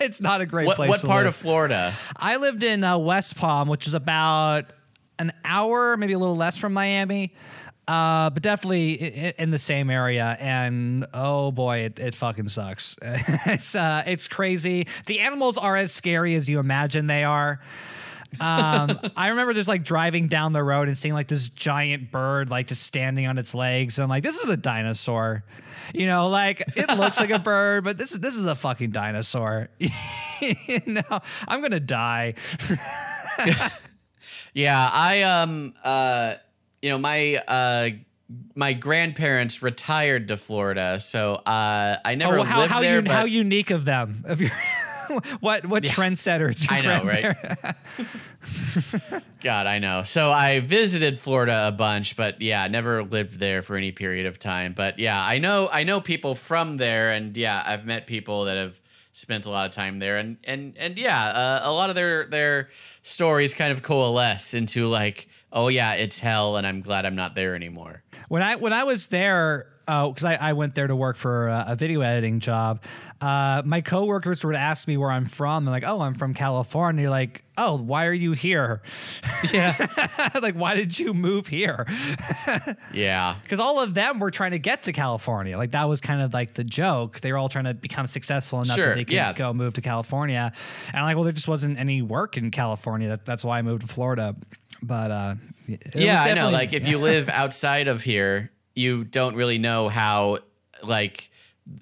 it's not a great what place. what part live. of Florida? I lived in uh, West Palm, which is about an hour, maybe a little less from Miami. Uh, but definitely in the same area, and oh boy, it, it fucking sucks. it's uh, it's crazy. The animals are as scary as you imagine they are. Um, I remember just like driving down the road and seeing like this giant bird like just standing on its legs. And I'm like, this is a dinosaur. You know, like it looks like a bird, but this is this is a fucking dinosaur. you know, I'm gonna die. Yeah, I um uh you know my uh my grandparents retired to Florida, so uh I never oh, how lived how, there. un- but how unique of them. Of your what what trendsetters? I know, right? God, I know. So I visited Florida a bunch, but yeah, never lived there for any period of time. But yeah, I know I know people from there, and yeah, I've met people that have spent a lot of time there, and and and yeah, uh, a lot of their their stories kind of coalesce into like, oh yeah, it's hell, and I'm glad I'm not there anymore. When I when I was there, because I, I went there to work for a, a video editing job, uh, my coworkers would ask me where I'm from. They're like, "Oh, I'm from California." You're like, "Oh, why are you here?" Yeah, like, why did you move here? yeah. Because all of them were trying to get to California. Like that was kind of like the joke. They were all trying to become successful enough Sure, that they could yeah. go move to California. And I'm like, well, there just wasn't any work in California. That, that's why I moved to Florida. But uh, yeah, I know. Like if you live outside of here, you don't really know how like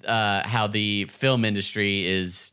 uh how the film industry is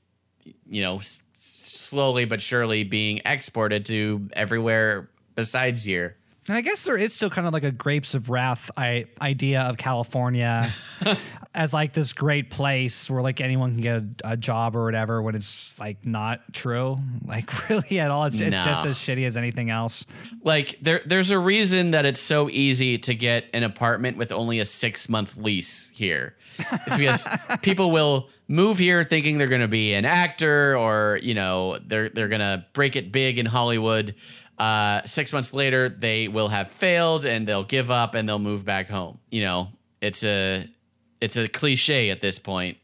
you know s- slowly but surely being exported to everywhere besides here. And I guess there is still kind of like a grapes of wrath I, idea of California as like this great place where like anyone can get a, a job or whatever when it's like not true. Like really at all. It's, it's just as shitty as anything else. Like there there's a reason that it's so easy to get an apartment with only a 6-month lease here. It's because people will move here thinking they're going to be an actor or, you know, they're they're going to break it big in Hollywood. Uh 6 months later they will have failed and they'll give up and they'll move back home. You know, it's a it's a cliche at this point.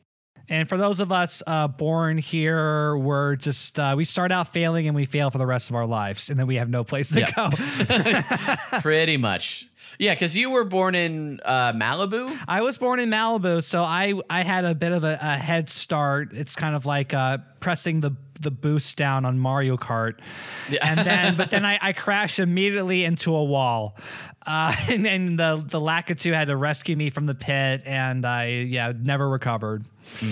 And for those of us uh, born here, we're just uh, we start out failing and we fail for the rest of our lives, and then we have no place to Yeah. go. Pretty much. Yeah, cuz you were born in uh Malibu? I was born in Malibu, so I I had a bit of a, a head start. It's kind of like uh, pressing the the boost down on Mario Kart, and then but then I, I crashed immediately into a wall, uh, and, and the the Lakitu had to rescue me from the pit, and I yeah never recovered.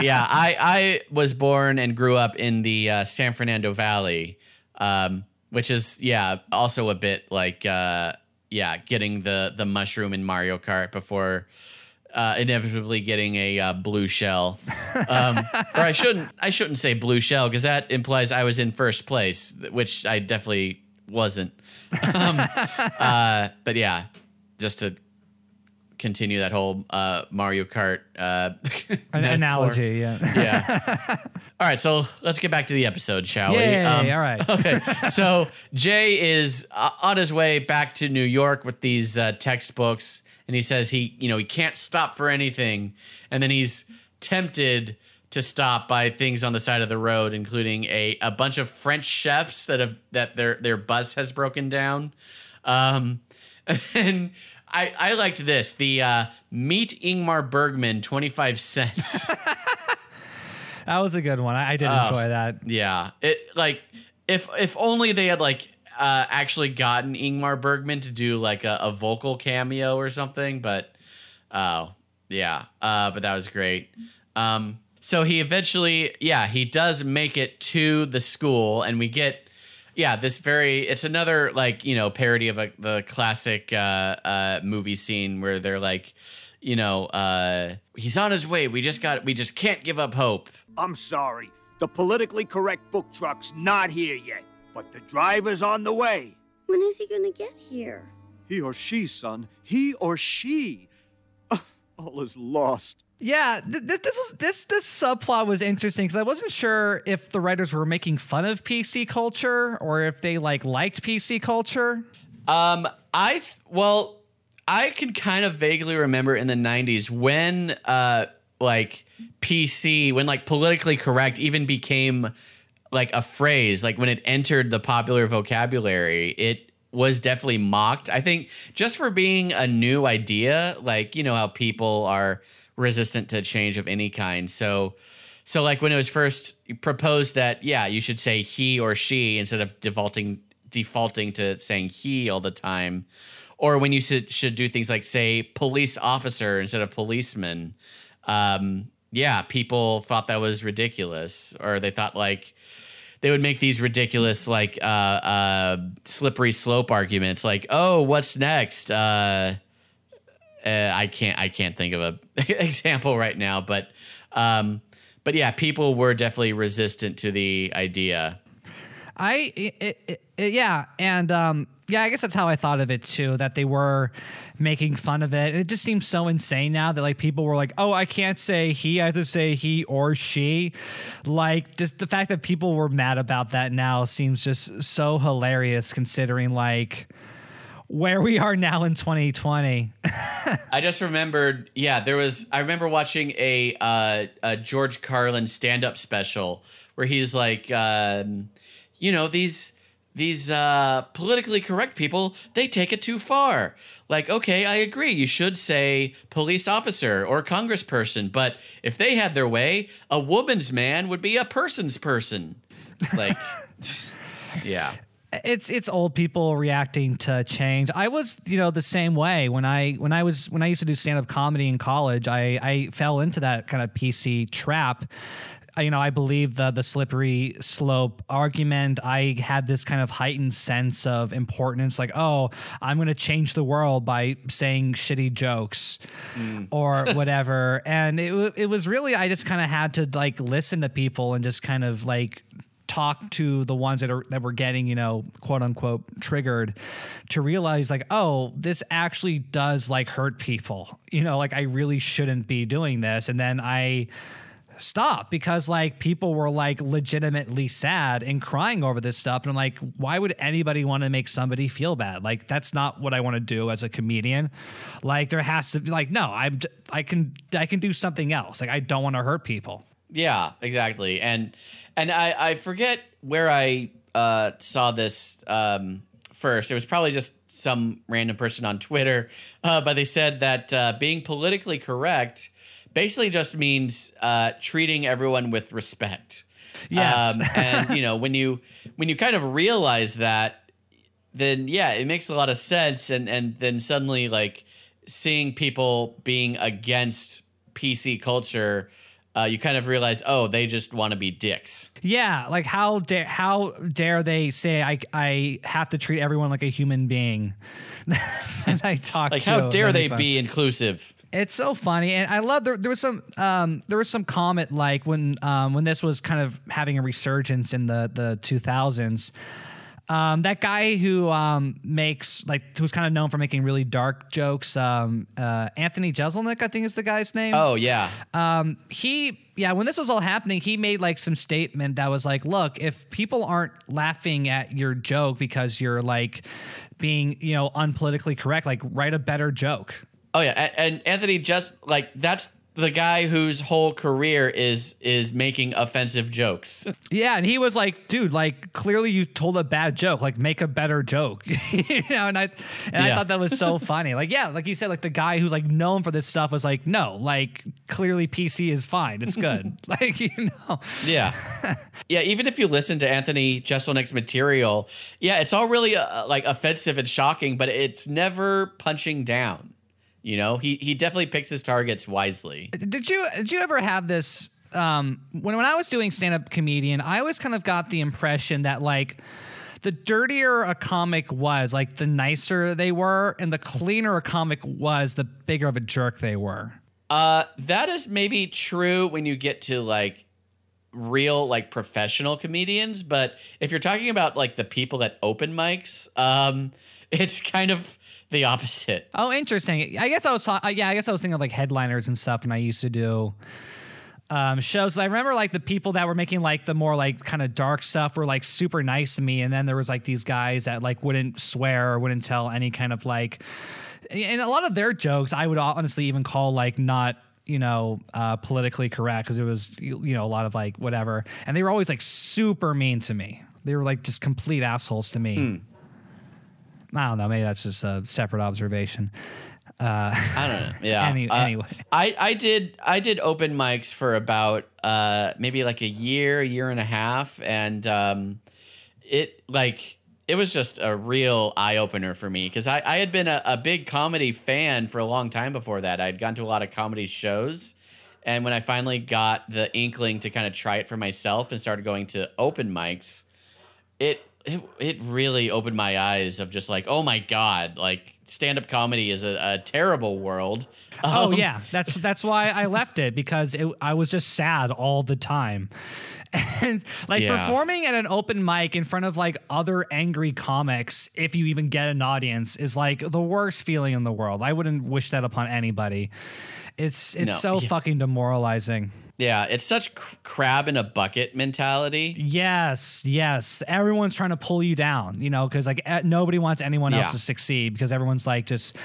yeah, I I was born and grew up in the uh, San Fernando Valley, um, which is yeah also a bit like uh, yeah getting the the mushroom in Mario Kart before uh, inevitably getting a uh, blue shell. Um, or I shouldn't I shouldn't say blue shell because that implies I was in first place, which I definitely wasn't. Um, uh, but yeah, just to continue that whole uh, Mario Kart uh, An analogy, yeah. yeah. All right, so let's get back to the episode, shall we? Um, all right. Okay, so Jay is uh, on his way back to New York with these uh, textbooks, and he says he, you know, he can't stop for anything, and then he's tempted to stop by things on the side of the road, including a, a bunch of French chefs that have that their their bus has broken down. Um, and I I liked this the uh, meet Ingmar Bergman twenty five cents. That was a good one. I, I did Oh, enjoy that. Yeah. It like if if only they had like uh actually gotten Ingmar Bergman to do like a, a vocal cameo or something, but oh yeah. Uh but that was great. Um so he eventually yeah, he does make it to the school and we get yeah, this very it's another like, you know, parody of a, the classic uh uh movie scene where they're like you know, uh he's on his way. We just got we just can't give up hope. I'm sorry. The politically correct book truck's not here yet, but the driver's on the way. When is he gonna get here? He or she, son. He or she. All is lost. Yeah, th- this this was this this subplot was interesting because I wasn't sure if the writers were making fun of PC culture or if they like liked PC culture. Um, I th- well, I can kind of vaguely remember in the '90s when uh like PC when like politically correct even became like a phrase like when it entered the popular vocabulary it was definitely mocked. I think just for being a new idea like you know how people are resistant to change of any kind. So so like when it was first proposed that yeah you should say he or she instead of defaulting defaulting to saying he all the time. Or when you should, should do things like say police officer instead of policeman. Um yeah people thought that was ridiculous or they thought like they would make these ridiculous like uh uh slippery slope arguments like oh what's next? Uh, uh i can't i can't think of a example right now but um but yeah people were definitely resistant to the idea. I it, it, it, yeah, and um, yeah, I guess that's how I thought of it too. That they were making fun of it. It just seems so insane now that like people were like, "Oh, I can't say he; I have to say he or she." Like, just the fact that people were mad about that now seems just so hilarious, considering like where we are now in 2020. I just remembered, yeah, there was. I remember watching a uh, a George Carlin stand up special where he's like, um, you know, these these uh, politically correct people they take it too far. Like, okay, I agree, you should say police officer or congressperson, but if they had their way, a woman's man would be a person's person. Like, yeah it's it's old people reacting to change. I was, you know, the same way when I when I was when I used to do stand up comedy in college. I I fell into that kind of PC trap. You know, I believe the the slippery slope argument. I had this kind of heightened sense of importance, like, oh, I'm going to change the world by saying shitty jokes Mm. or whatever. and it it was really I just kind of had to like listen to people and just kind of like talk to the ones that are that were getting you know quote unquote triggered to realize like oh this actually does like hurt people you know like i really shouldn't be doing this and then i stopped because like people were like legitimately sad and crying over this stuff. And i'm like why would anybody want to make somebody feel bad? Like that's not what i want to do as a comedian. Like there has to be like no i'm i can i can do something else. Like i don't want to hurt people. Yeah, exactly. And and I I forget where I uh, saw this um, first. It was probably just some random person on Twitter, uh, but they said that uh, being politically correct basically just means uh, treating everyone with respect. Yes. Um, and you know when you when you kind of realize that, then yeah, it makes a lot of sense. And and then suddenly like seeing people being against PC culture, uh, you kind of realize, oh, they just want to be dicks. Yeah, like how dare how dare they say I I have to treat everyone like a human being? and I talk Like, how dare they fun- be inclusive? It's so funny, and I love there. There was some um, there was some comment like when um, when this was kind of having a resurgence in the the two thousands. Um, that guy who um, makes like who's kind of known for making really dark jokes, um, uh, Anthony Jeselnik, I think is the guy's name. Oh yeah, um, he yeah when this was all happening he made like some statement that was like look if people aren't laughing at your joke because you're like being you know unpolitically correct like write a better joke Oh yeah, and Anthony just like that's the guy whose whole career is is making offensive jokes. yeah and he was like dude like clearly you told a bad joke like make a better joke you know and i and i thought that was so funny like yeah like you said like the guy who's like known for this stuff was like no like clearly pc is fine it's good like you know Yeah. yeah, even if you listen to Anthony Jeselnik's material, yeah, it's all really uh, like offensive and shocking, but it's never punching down. You know, he he definitely picks his targets wisely. Did you did you ever have this um when when I was doing stand up comedian, I always kind of got the impression that like the dirtier a comic was, like the nicer they were, and the cleaner a comic was, the bigger of a jerk they were. Uh that is maybe true when you get to like real like professional comedians, but if you're talking about like the people at open mics, um, it's kind of the opposite. Oh, interesting. I guess I was, uh, yeah, I guess I was thinking of like headliners and stuff and I used to do um, shows. I remember like the people that were making like the more like kind of dark stuff were like super nice to me, and then there was like these guys that like wouldn't swear or wouldn't tell any kind of like, and a lot of their jokes I would honestly even call like not you know uh, politically correct because it was you you know a lot of like whatever, and they were always like super mean to me. They were like just complete assholes to me. I don't know. Maybe that's just a separate observation. Uh, I don't know. Yeah. Any- Uh, anyway. I I did I did open mics for about uh maybe like a year, a year and a half, and um, it like it was just a real eye opener for me because I I had been a, a big comedy fan for a long time before that. I'd gone to a lot of comedy shows. And when I finally got the inkling to kind of try it for myself and started going to open mics, it it, it really opened my eyes of just like oh my god like stand-up comedy is a, a terrible world oh Um, yeah, that's that's why I left it because it, I was just sad all the time. And like Yeah. performing at an open mic in front of like other angry comics, if you even get an audience, is like the worst feeling in the world. I wouldn't wish that upon anybody. It's it's No. so Yeah. fucking demoralizing. Yeah it's such cr- crab in a bucket mentality Yes, yes. Everyone's trying to pull you down, you know, because like nobody wants anyone else to succeed because everyone's like just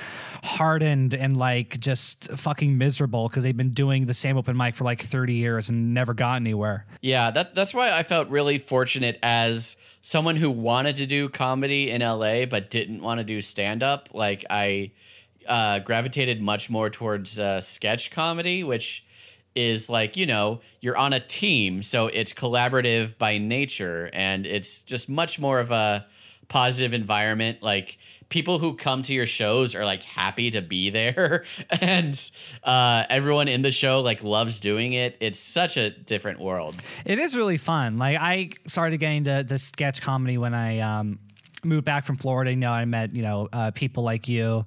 hardened and like just fucking miserable because they've been doing the same open mic for like 30 years and never got anywhere. yeah that's that's why i felt really fortunate as someone who wanted to do comedy in la but didn't want to do stand-up like i uh, gravitated much more towards uh, sketch comedy which is like you know you're on a team so it's collaborative by nature and it's just much more of a positive environment like people who come to your shows are like happy to be there and uh, everyone in the show like loves doing it it's such a different world It is really fun. Like I started getting to the sketch comedy when I um, moved back from Florida. You know, I met you know uh, people like you.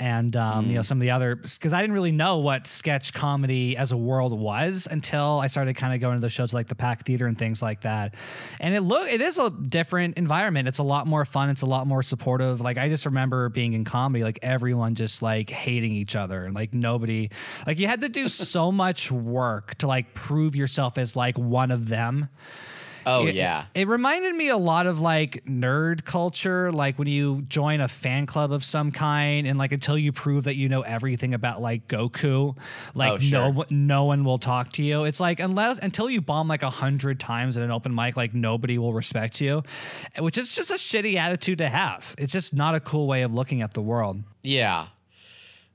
And um, you know some of the other because I didn't really know what sketch comedy as a world was until I started kind of going to the shows like the Pack Theater and things like that. And it look it is a different environment. It's a lot more fun. It's a lot more supportive. Like I just remember being in comedy, like everyone just like hating each other and like nobody like you had to do so much work to like prove yourself as like one of them. Oh It- yeah It, reminded me a lot of like nerd culture, like when you join a fan club of some kind, and like until you prove that you know everything about like Goku, like Oh, sure. no one- no one will talk to you. It's like unless until you bomb like a hundred times at an open mic, like nobody will respect you, which is just a shitty attitude to have. It's just not a cool way of looking at the world. Yeah.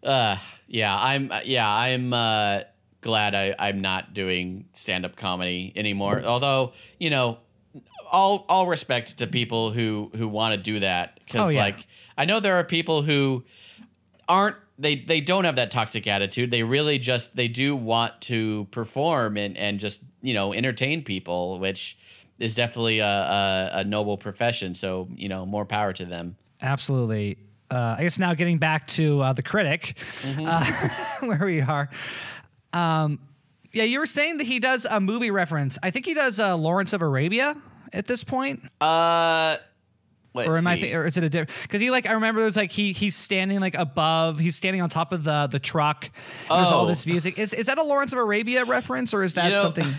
Uh yeah, I'm uh, yeah, I'm uh glad I I'm not doing stand-up comedy anymore. Although, you know, all all respect to people who who want to do that cuz Oh, yeah. like I know there are people who aren't they they don't have that toxic attitude. They really just they do want to perform and and just, you know, entertain people, which is definitely a, a, a noble profession. So, you know, more power to them. Absolutely. Uh, I guess now getting back to uh, the critic, uh, where we are. Um, yeah, you were saying that he does a movie reference. I think he does uh, Lawrence of Arabia at this point. Uh let's or am I? see. Th- or is it a different? Because he like I remember there's like he he's standing like above. He's standing on top of the the truck. and There's all Oh. this music. Is is that a Lawrence of Arabia reference or is that You know, something?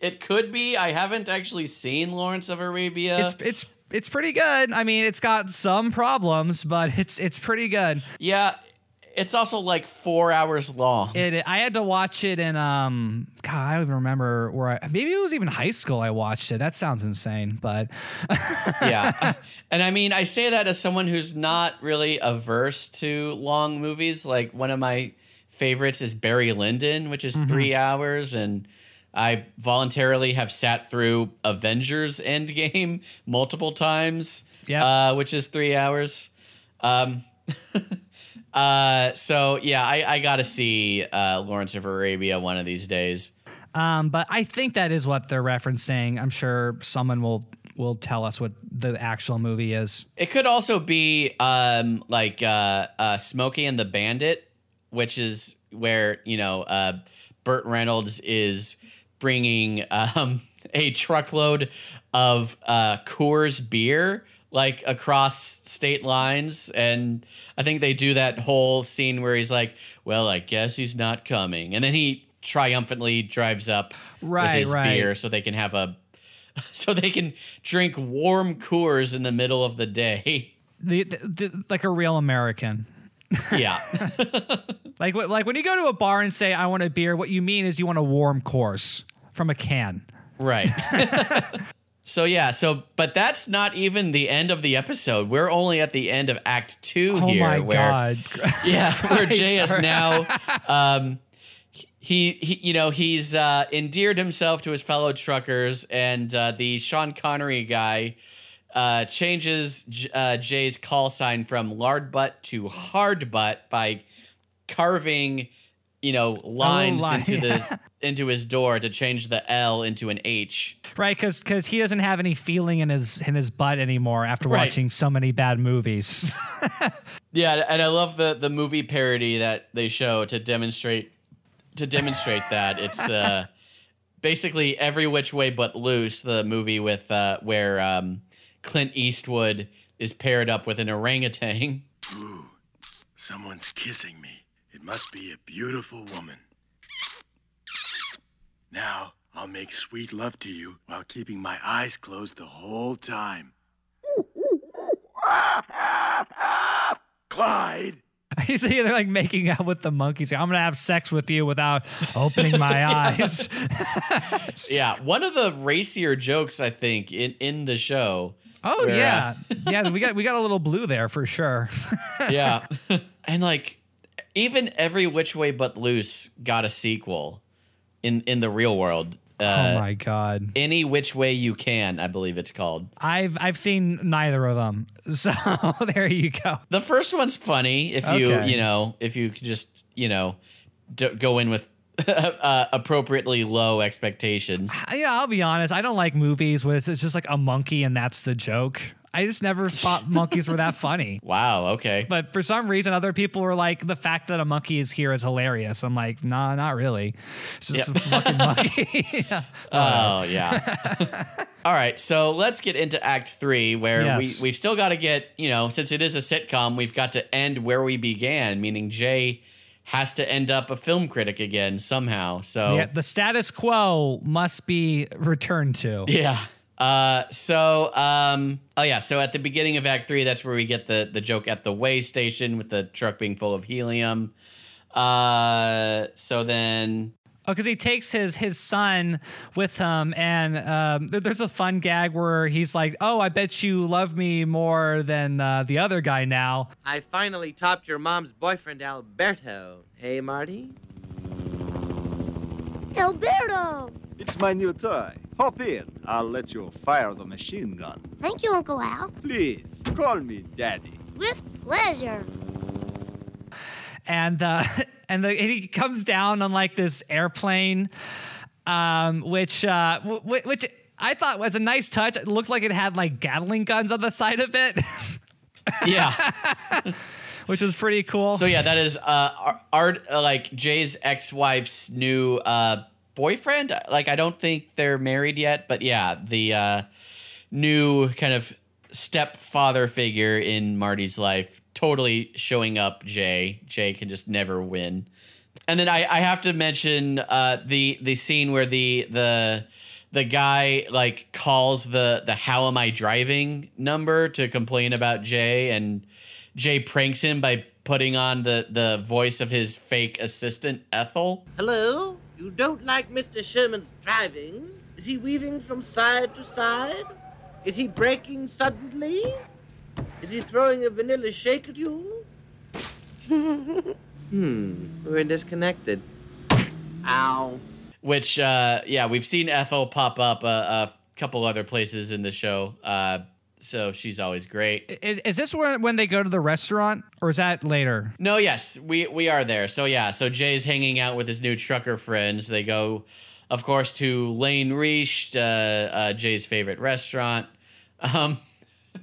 It could be. I haven't actually seen Lawrence of Arabia. It's it's it's pretty good. I mean, it's got some problems, but it's it's pretty good. yeah, it's also like four hours long. It I had to watch it in um God, I don't even remember where I maybe it was even high school I watched it. That sounds insane, but yeah, and I mean, I say that as someone who's not really averse to long movies. Like one of my favorites is Barry Lyndon, which is Mhm. three hours, and I voluntarily have sat through Avengers Endgame multiple times. Yeah. uh, which is three hours. Um, uh, so yeah, I, I got to see uh, Lawrence of Arabia one of these days. um but I think that is what they're referencing. I'm sure someone will will tell us what the actual movie is. It could also be um, like uh, uh, Smokey and the Bandit, which is where you know uh, Burt Reynolds is bringing um, a truckload of uh, Coors beer like across state lines and I think they do that whole scene where he's like, "Well, I guess he's not coming." And then he triumphantly drives up Right, with his right. beer so they can have a so they can drink warm Coors in the middle of the day. The, the, the- like a real American. Yeah. Like like when you go to a bar and say I want a beer, what you mean is you want a warm Coors from a can. Right. so yeah, so but that's not even the end of the episode. We're only at the end of Act Two Oh here, Oh my where god. yeah, where. Jay is now, um, he, he you know he's uh, endeared himself to his fellow truckers, and uh, the Sean Connery guy uh, changes J- uh, Jay's call sign from lard butt to hard butt by carving you know lines line, into yeah. the into his door to change the L into an H. Right, because because he doesn't have any feeling in his in his butt anymore after Right. watching so many bad movies. Yeah, and I love the the movie parody that they show to demonstrate to demonstrate that it's uh, basically every which way but loose. The movie with uh, where um, Clint Eastwood is paired up with an orangutan. Ooh, someone's kissing me. It must be a beautiful woman. Now, I'll make sweet love to you while keeping my eyes closed the whole time. Clyde! He's either like making out with the monkeys. I'm gonna have sex with you without opening my eyes. Yeah, one of the racier jokes I think in in the show. Oh where, uh, yeah, yeah. We got we got a little blue there for sure. yeah. and like even every which way but loose got a sequel in in the real world. Uh, oh my god. Any which way you can, I believe it's called. I've I've seen neither of them, so there you go. The first one's funny if you Okay. you know if you just you know d- go in with uh, appropriately low expectations. Yeah, I'll be honest. I don't like movies with it's just like a monkey and that's the joke. I just never thought monkeys were that funny. Wow. Okay. But for some reason, other people were like, the fact that a monkey is here is hilarious. I'm like, nah, not really. It's just Yep. a fucking monkey. Yeah. Oh yeah. All right, so let's get into Act Three, where Yes. we we've still got to get you know since it is a sitcom, we've got to end where we began, meaning Jay has to end up a film critic again somehow. So Yeah, the status quo must be returned to. Yeah. Uh, so um, oh yeah, so at the beginning of Act Three, that's where we get the the joke at the way station with the truck being full of helium. Uh, so then Oh, because he takes his his son with him, and um, there's a fun gag where he's like, "Oh, I bet you love me more than uh, the other guy now." I finally topped your mom's boyfriend, Alberto. Hey, Marty? Alberto! It's my new toy. Hop in. I'll let you fire the machine gun. Thank you, Uncle Al. Please, call me Daddy. With pleasure. and uh, and, the, and he comes down on like this airplane, um, which uh, w- w- which I thought was a nice touch. It looked like it had like Gatling guns on the side of it, yeah. which was pretty cool. So yeah, that is uh art uh, like Jay's ex-wife's new uh boyfriend. Like I don't think they're married yet, but yeah, the uh new kind of stepfather figure in Marty's life totally showing up Jay. Jay can just never win. And then I, I have to mention uh the the scene where the the the guy like calls the the how am I driving number to complain about Jay and Jay pranks him by putting on the the voice of his fake assistant Ethel. Hello? You don't like Mr. Sherman's driving? Is he weaving from side to side? Is he braking suddenly? Is he throwing a vanilla shake at you? Hmm, we're disconnected. Ow. Which uh yeah, we've seen Ethel pop up a, a couple other places in the show. Uh so she's always great. is, is this when when they go to the restaurant, or is that later? No, yes, we we are there. So yeah, so Jay's hanging out with his new trucker friends. They go, of course, to Lane Reached, uh, uh, Jay's favorite restaurant. Um,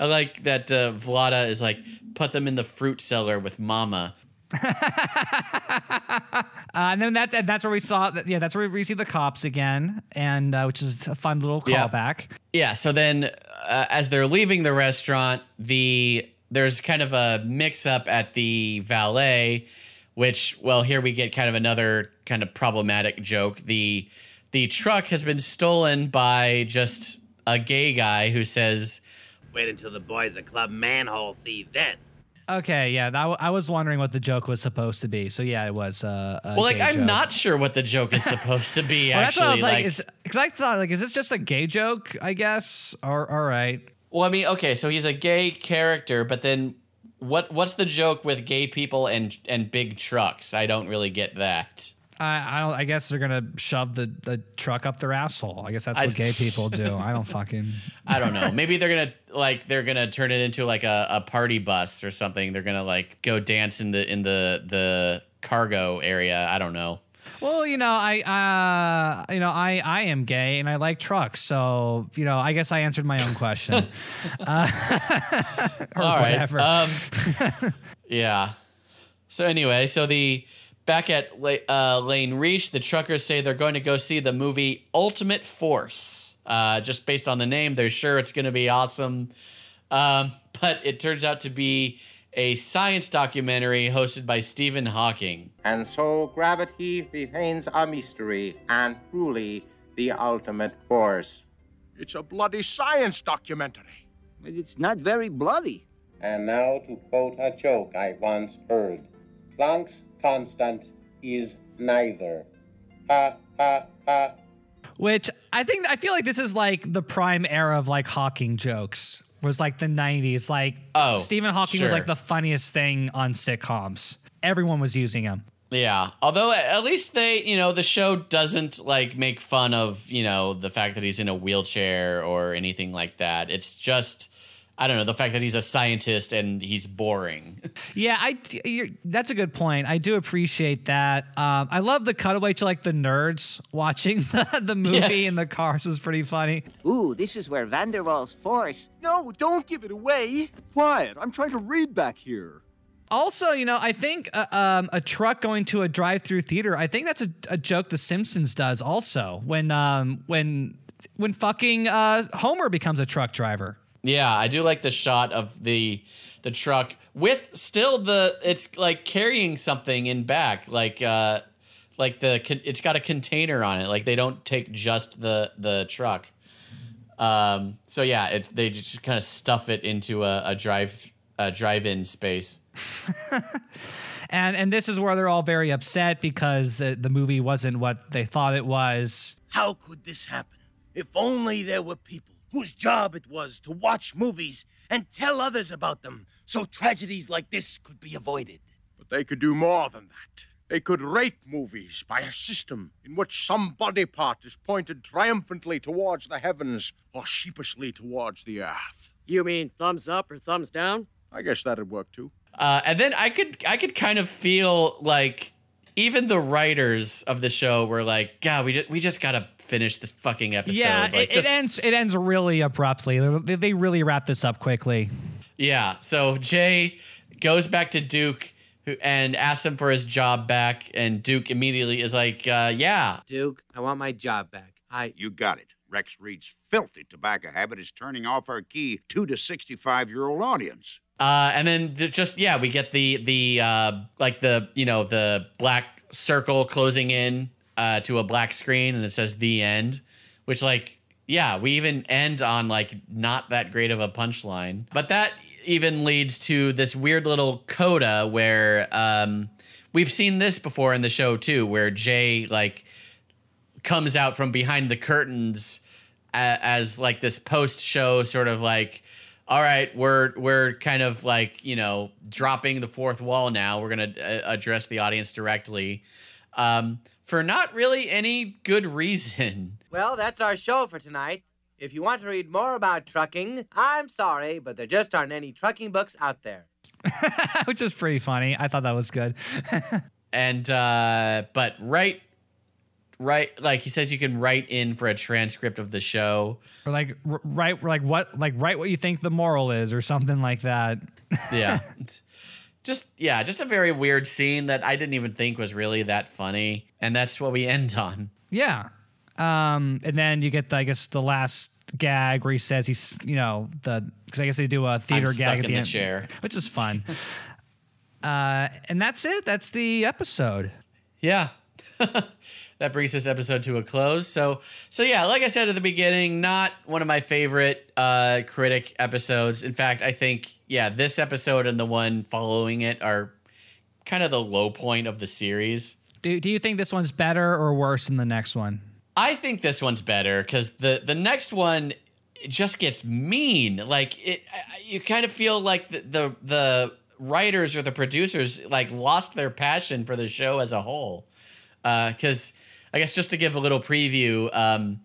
I like that uh, Vlada is like, put them in the fruit cellar with Mama. Uh, and then that and that's where we saw that. Yeah, that's where we see the cops again, and uh, which is a fun little Yeah. callback. Yeah. So then, uh, as they're leaving the restaurant, the there's kind of a mix up at the valet, which well, here we get kind of another kind of problematic joke. The the truck has been stolen by just a gay guy who says, Wait until the boys at Club Manhole see this. Okay, yeah, that w- I was wondering what the joke was supposed to be. So yeah, it was. Uh, a "Well, like I'm joke. not sure what the joke is supposed to be." Well, that's actually, what I was like, like because I thought like, is this just a gay joke? I guess. Or all right. Well, I mean, okay, so he's a gay character, but then what what's the joke with gay people and and big trucks? I don't really get that. I I don't. I guess they're gonna shove the, the truck up their asshole. I guess that's I what gay people do. I don't fucking. I don't know. Maybe they're gonna like they're gonna turn it into like a, a party bus or something. They're gonna like go dance in the in the the cargo area. I don't know. Well, you know, I uh, you know, I I am gay and I like trucks, so you know, I guess I answered my own question. uh, or All right. whatever. Um, yeah. So anyway, so the back at uh, Lane Reach, the truckers say they're going to go see the movie Ultimate Force. Uh, just based on the name, they're sure it's going to be awesome. Um, but it turns out to be a science documentary hosted by Stephen Hawking. And so gravity remains a mystery and truly the ultimate force. It's a bloody science documentary. But it's not very bloody. And now to quote a joke I once heard Planck's constant is neither. Ha ha ha. Which I think I feel like this is like the prime era of like Hawking jokes. Was like the '90s. Like Oh, Stephen Hawking was like the funniest thing on sitcoms. Everyone was using him. Yeah. Although at least they, you know, the show doesn't like make fun of, you know, the fact that he's in a wheelchair or anything like that. It's just I don't know, the fact that he's a scientist and he's boring. Yeah, I you're, that's a good point. I do appreciate that. Um, I love the cutaway to like the nerds watching the, the movie Yes. in the cars is pretty funny. Ooh, this is where Van der Waals force. No, don't give it away. Quiet. I'm trying to read back here. Also, you know, I think uh, um, a truck going to a drive-through theater. I think that's a, a joke The Simpsons does also when um, when when fucking uh, Homer becomes a truck driver. Yeah, I do like the shot of the the truck with still the it's like carrying something in back like uh like the it's got a container on it like they don't take just the the truck um so yeah it's they just kind of stuff it into a, a drive a drive-in space And and this is where they're all very upset because uh, the movie wasn't what they thought it was. How could this happen? If only there were people whose job it was to watch movies and tell others about them so tragedies like this could be avoided. But they could do more than that. They could rate movies by a system in which some body part is pointed triumphantly towards the heavens or sheepishly towards the earth. You mean thumbs up or thumbs down? I guess that'd work too. Uh, and then I could I could kind of feel like even the writers of the show were like, God, we just we just gotta finish this fucking episode. yeah, like, it, just- it ends it ends really abruptly. They, they really wrap this up quickly. Yeah. So Jay goes back to Duke and asks him for his job back, and Duke immediately is like, uh, "Yeah, Duke, I want my job back. I You got it. Rex Reed's filthy tobacco habit is turning off our key two to 65 year old audience. Uh, and then just yeah, we get the the uh, like the you know the black circle closing in uh, to a black screen, and it says the end, which like yeah, we even end on like not that great of a punchline, but that even leads to this weird little coda where um, we've seen this before in the show too, where Jay like comes out from behind the curtains a- as like this post show sort of like all right we're we're kind of like you know dropping the fourth wall now we're going to uh, address the audience directly um for not really any good reason Well, that's our show for tonight. If you want to read more about trucking, I'm sorry, but there just aren't any trucking books out there. which is pretty funny. I thought that was good. and uh but right right like he says you can write in for a transcript of the show or like r- write like what like write what you think the moral is or something like that. yeah just yeah, just a very weird scene that I didn't even think was really that funny, and that's what we end on. Yeah. Um, and then you get, the, I guess, the last gag where he says he's, you know, the because I guess they do a theater I'm gag at the, the end, chair. which is fun. uh, and that's it. That's the episode. Yeah. That brings this episode to a close. So so yeah, like I said at the beginning, not one of my favorite uh critic episodes. In fact, I think yeah, this episode and the one following it are kind of the low point of the series. Do Do you think this one's better or worse than the next one? I think this one's better because the the next one just gets mean. Like it, you kind of feel like the, the the writers or the producers like lost their passion for the show as a whole. Because I guess just to give a little preview, um,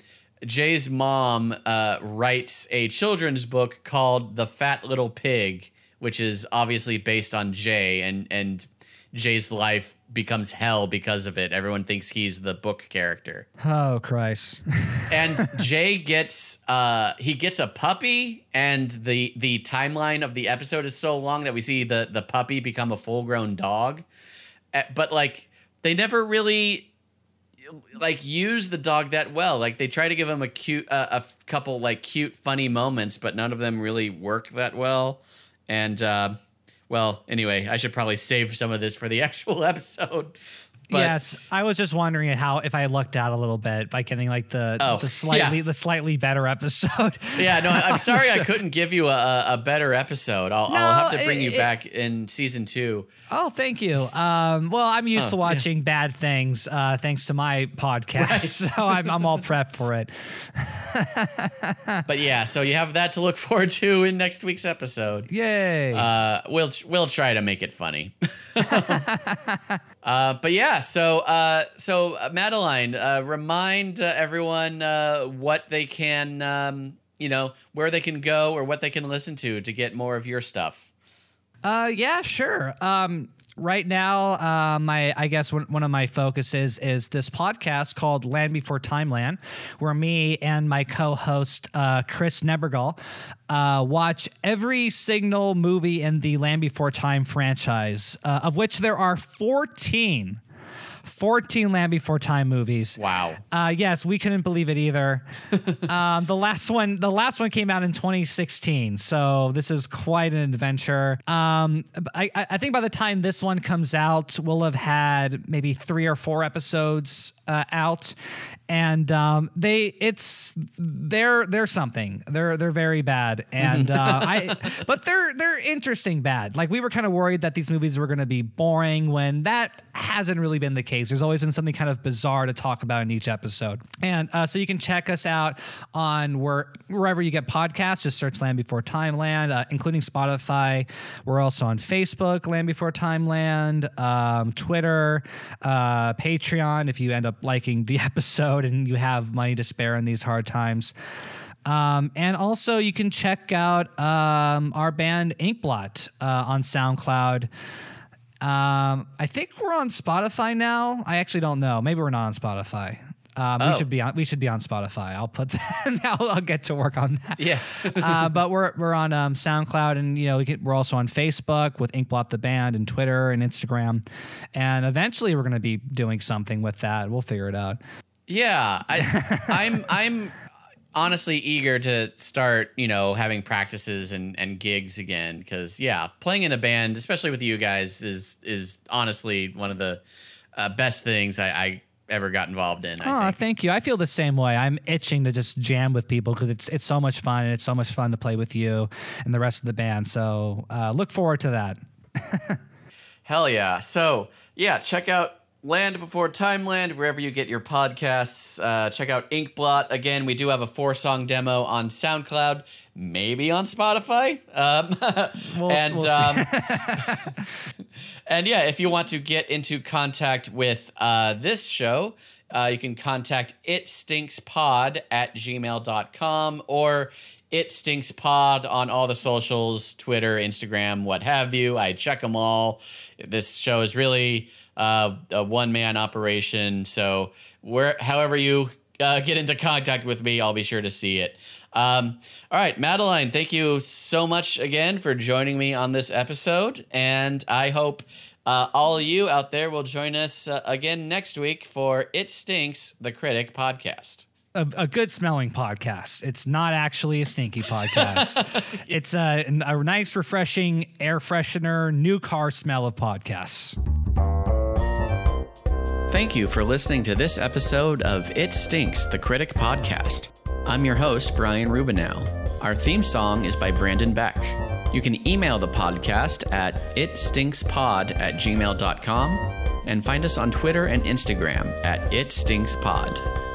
Jay's mom uh, writes a children's book called The Fat Little Pig, which is obviously based on Jay, and and Jay's life becomes hell because of it. Everyone thinks he's the book character Oh Christ! and Jay gets uh he gets a puppy and the the timeline of the episode is so long that we see the the puppy become a full grown dog Uh, but like they never really like use the dog that well. Like they try to give him a cute uh, a couple like cute funny moments but none of them really work that well. And uh well anyway i should probably save some of this for the actual episode but yes, I was just wondering how if I lucked out a little bit by getting like the Oh, the slightly yeah. the slightly better episode. Yeah, no, I'm sorry I couldn't give you a, a better episode. I'll, I'll have to bring No, you it- back in season two. Oh, thank you. Um, well, I'm used Oh, to yeah. watching bad things uh, thanks to my podcast, Right. so I'm, I'm all prepped for it. But yeah, so you have that to look forward to in next week's episode. Yay! Uh, we'll we'll try to make it funny. uh, but yeah, so uh, so uh, Madeline, uh, remind uh, everyone uh, what they can, um, you know, where they can go or what they can listen to to get more of your stuff. Uh, yeah, sure. Um, right now, uh, my I guess one, of my focuses is this podcast called Land Before Timeland, where me and my co-host uh, Chris Nebergal uh, watch every single movie in the Land Before Time franchise, uh, of which there are fourteen. 14 Land Before Time movies. Wow. Uh, yes, we couldn't believe it either. um, the last one, the last one came out in 2016, so this is quite an adventure. Um, I, I I think by the time this one comes out, we'll have had maybe three or four episodes uh, out, and um, they it's they're they're something. They're they're very bad, and uh, I but they're they're interesting bad. Like we were kind of worried that these movies were going to be boring when that hasn't really been the case. There's always been something kind of bizarre to talk about in each episode. And uh, so you can check us out on where, wherever you get podcasts. Just search Land Before Timeland, uh, including Spotify. We're also on Facebook, Land Before Timeland, um, Twitter, uh, Patreon. If you end up liking the episode and you have money to spare in these hard times. Um, and also, you can check out um, our band Inkblot uh, on SoundCloud. Um, I think we're on Spotify now. I actually don't know. Maybe we're not on Spotify. Um, Oh. We should be on. We should be on Spotify. I'll put that. now I'll get to work on that. Yeah. uh, but we're we're on um, SoundCloud, and you know we get, we're also on Facebook with Inkblot the band, and Twitter and Instagram, and eventually we're going to be doing something with that. We'll figure it out. Yeah, I, I'm I'm honestly eager to start, you know, having practices and, and gigs again because yeah, playing in a band, especially with you guys, is is honestly one of the uh, best things I, I ever got involved in. I Oh, thank you. I feel the same way. I'm itching to just jam with people because it's it's so much fun and it's so much fun to play with you and the rest of the band. So uh, look forward to that. Hell yeah. So, yeah, check out Land Before Timeland wherever you get your podcasts. Uh, check out Inkblot. Again, we do have a four song demo on SoundCloud, maybe on Spotify. Um, We'll- and, we'll see. um, and yeah, if you want to get into contact with uh, this show, uh, you can contact it stinks pod at gmail.com or it stinks pod on all the socials twitter instagram what have you. I check them all. This show is really uh, a one-man operation. So where however you uh, get into contact with me, I'll be sure to see it. Um, all right, Madeline, thank you so much again for joining me on this episode. And I hope uh, all of you out there will join us uh, again next week for It Stinks, the Critic podcast. A, a good smelling podcast. It's not actually a stinky podcast. it's a, a nice, refreshing air freshener, new car smell of podcasts. Thank you for listening to this episode of It Stinks, the Critic podcast. I'm your host, Brian Rubinow. Our theme song is by Brandon Beck. You can email the podcast at itstinkspod at gmail.com and find us on Twitter and Instagram at itstinkspod.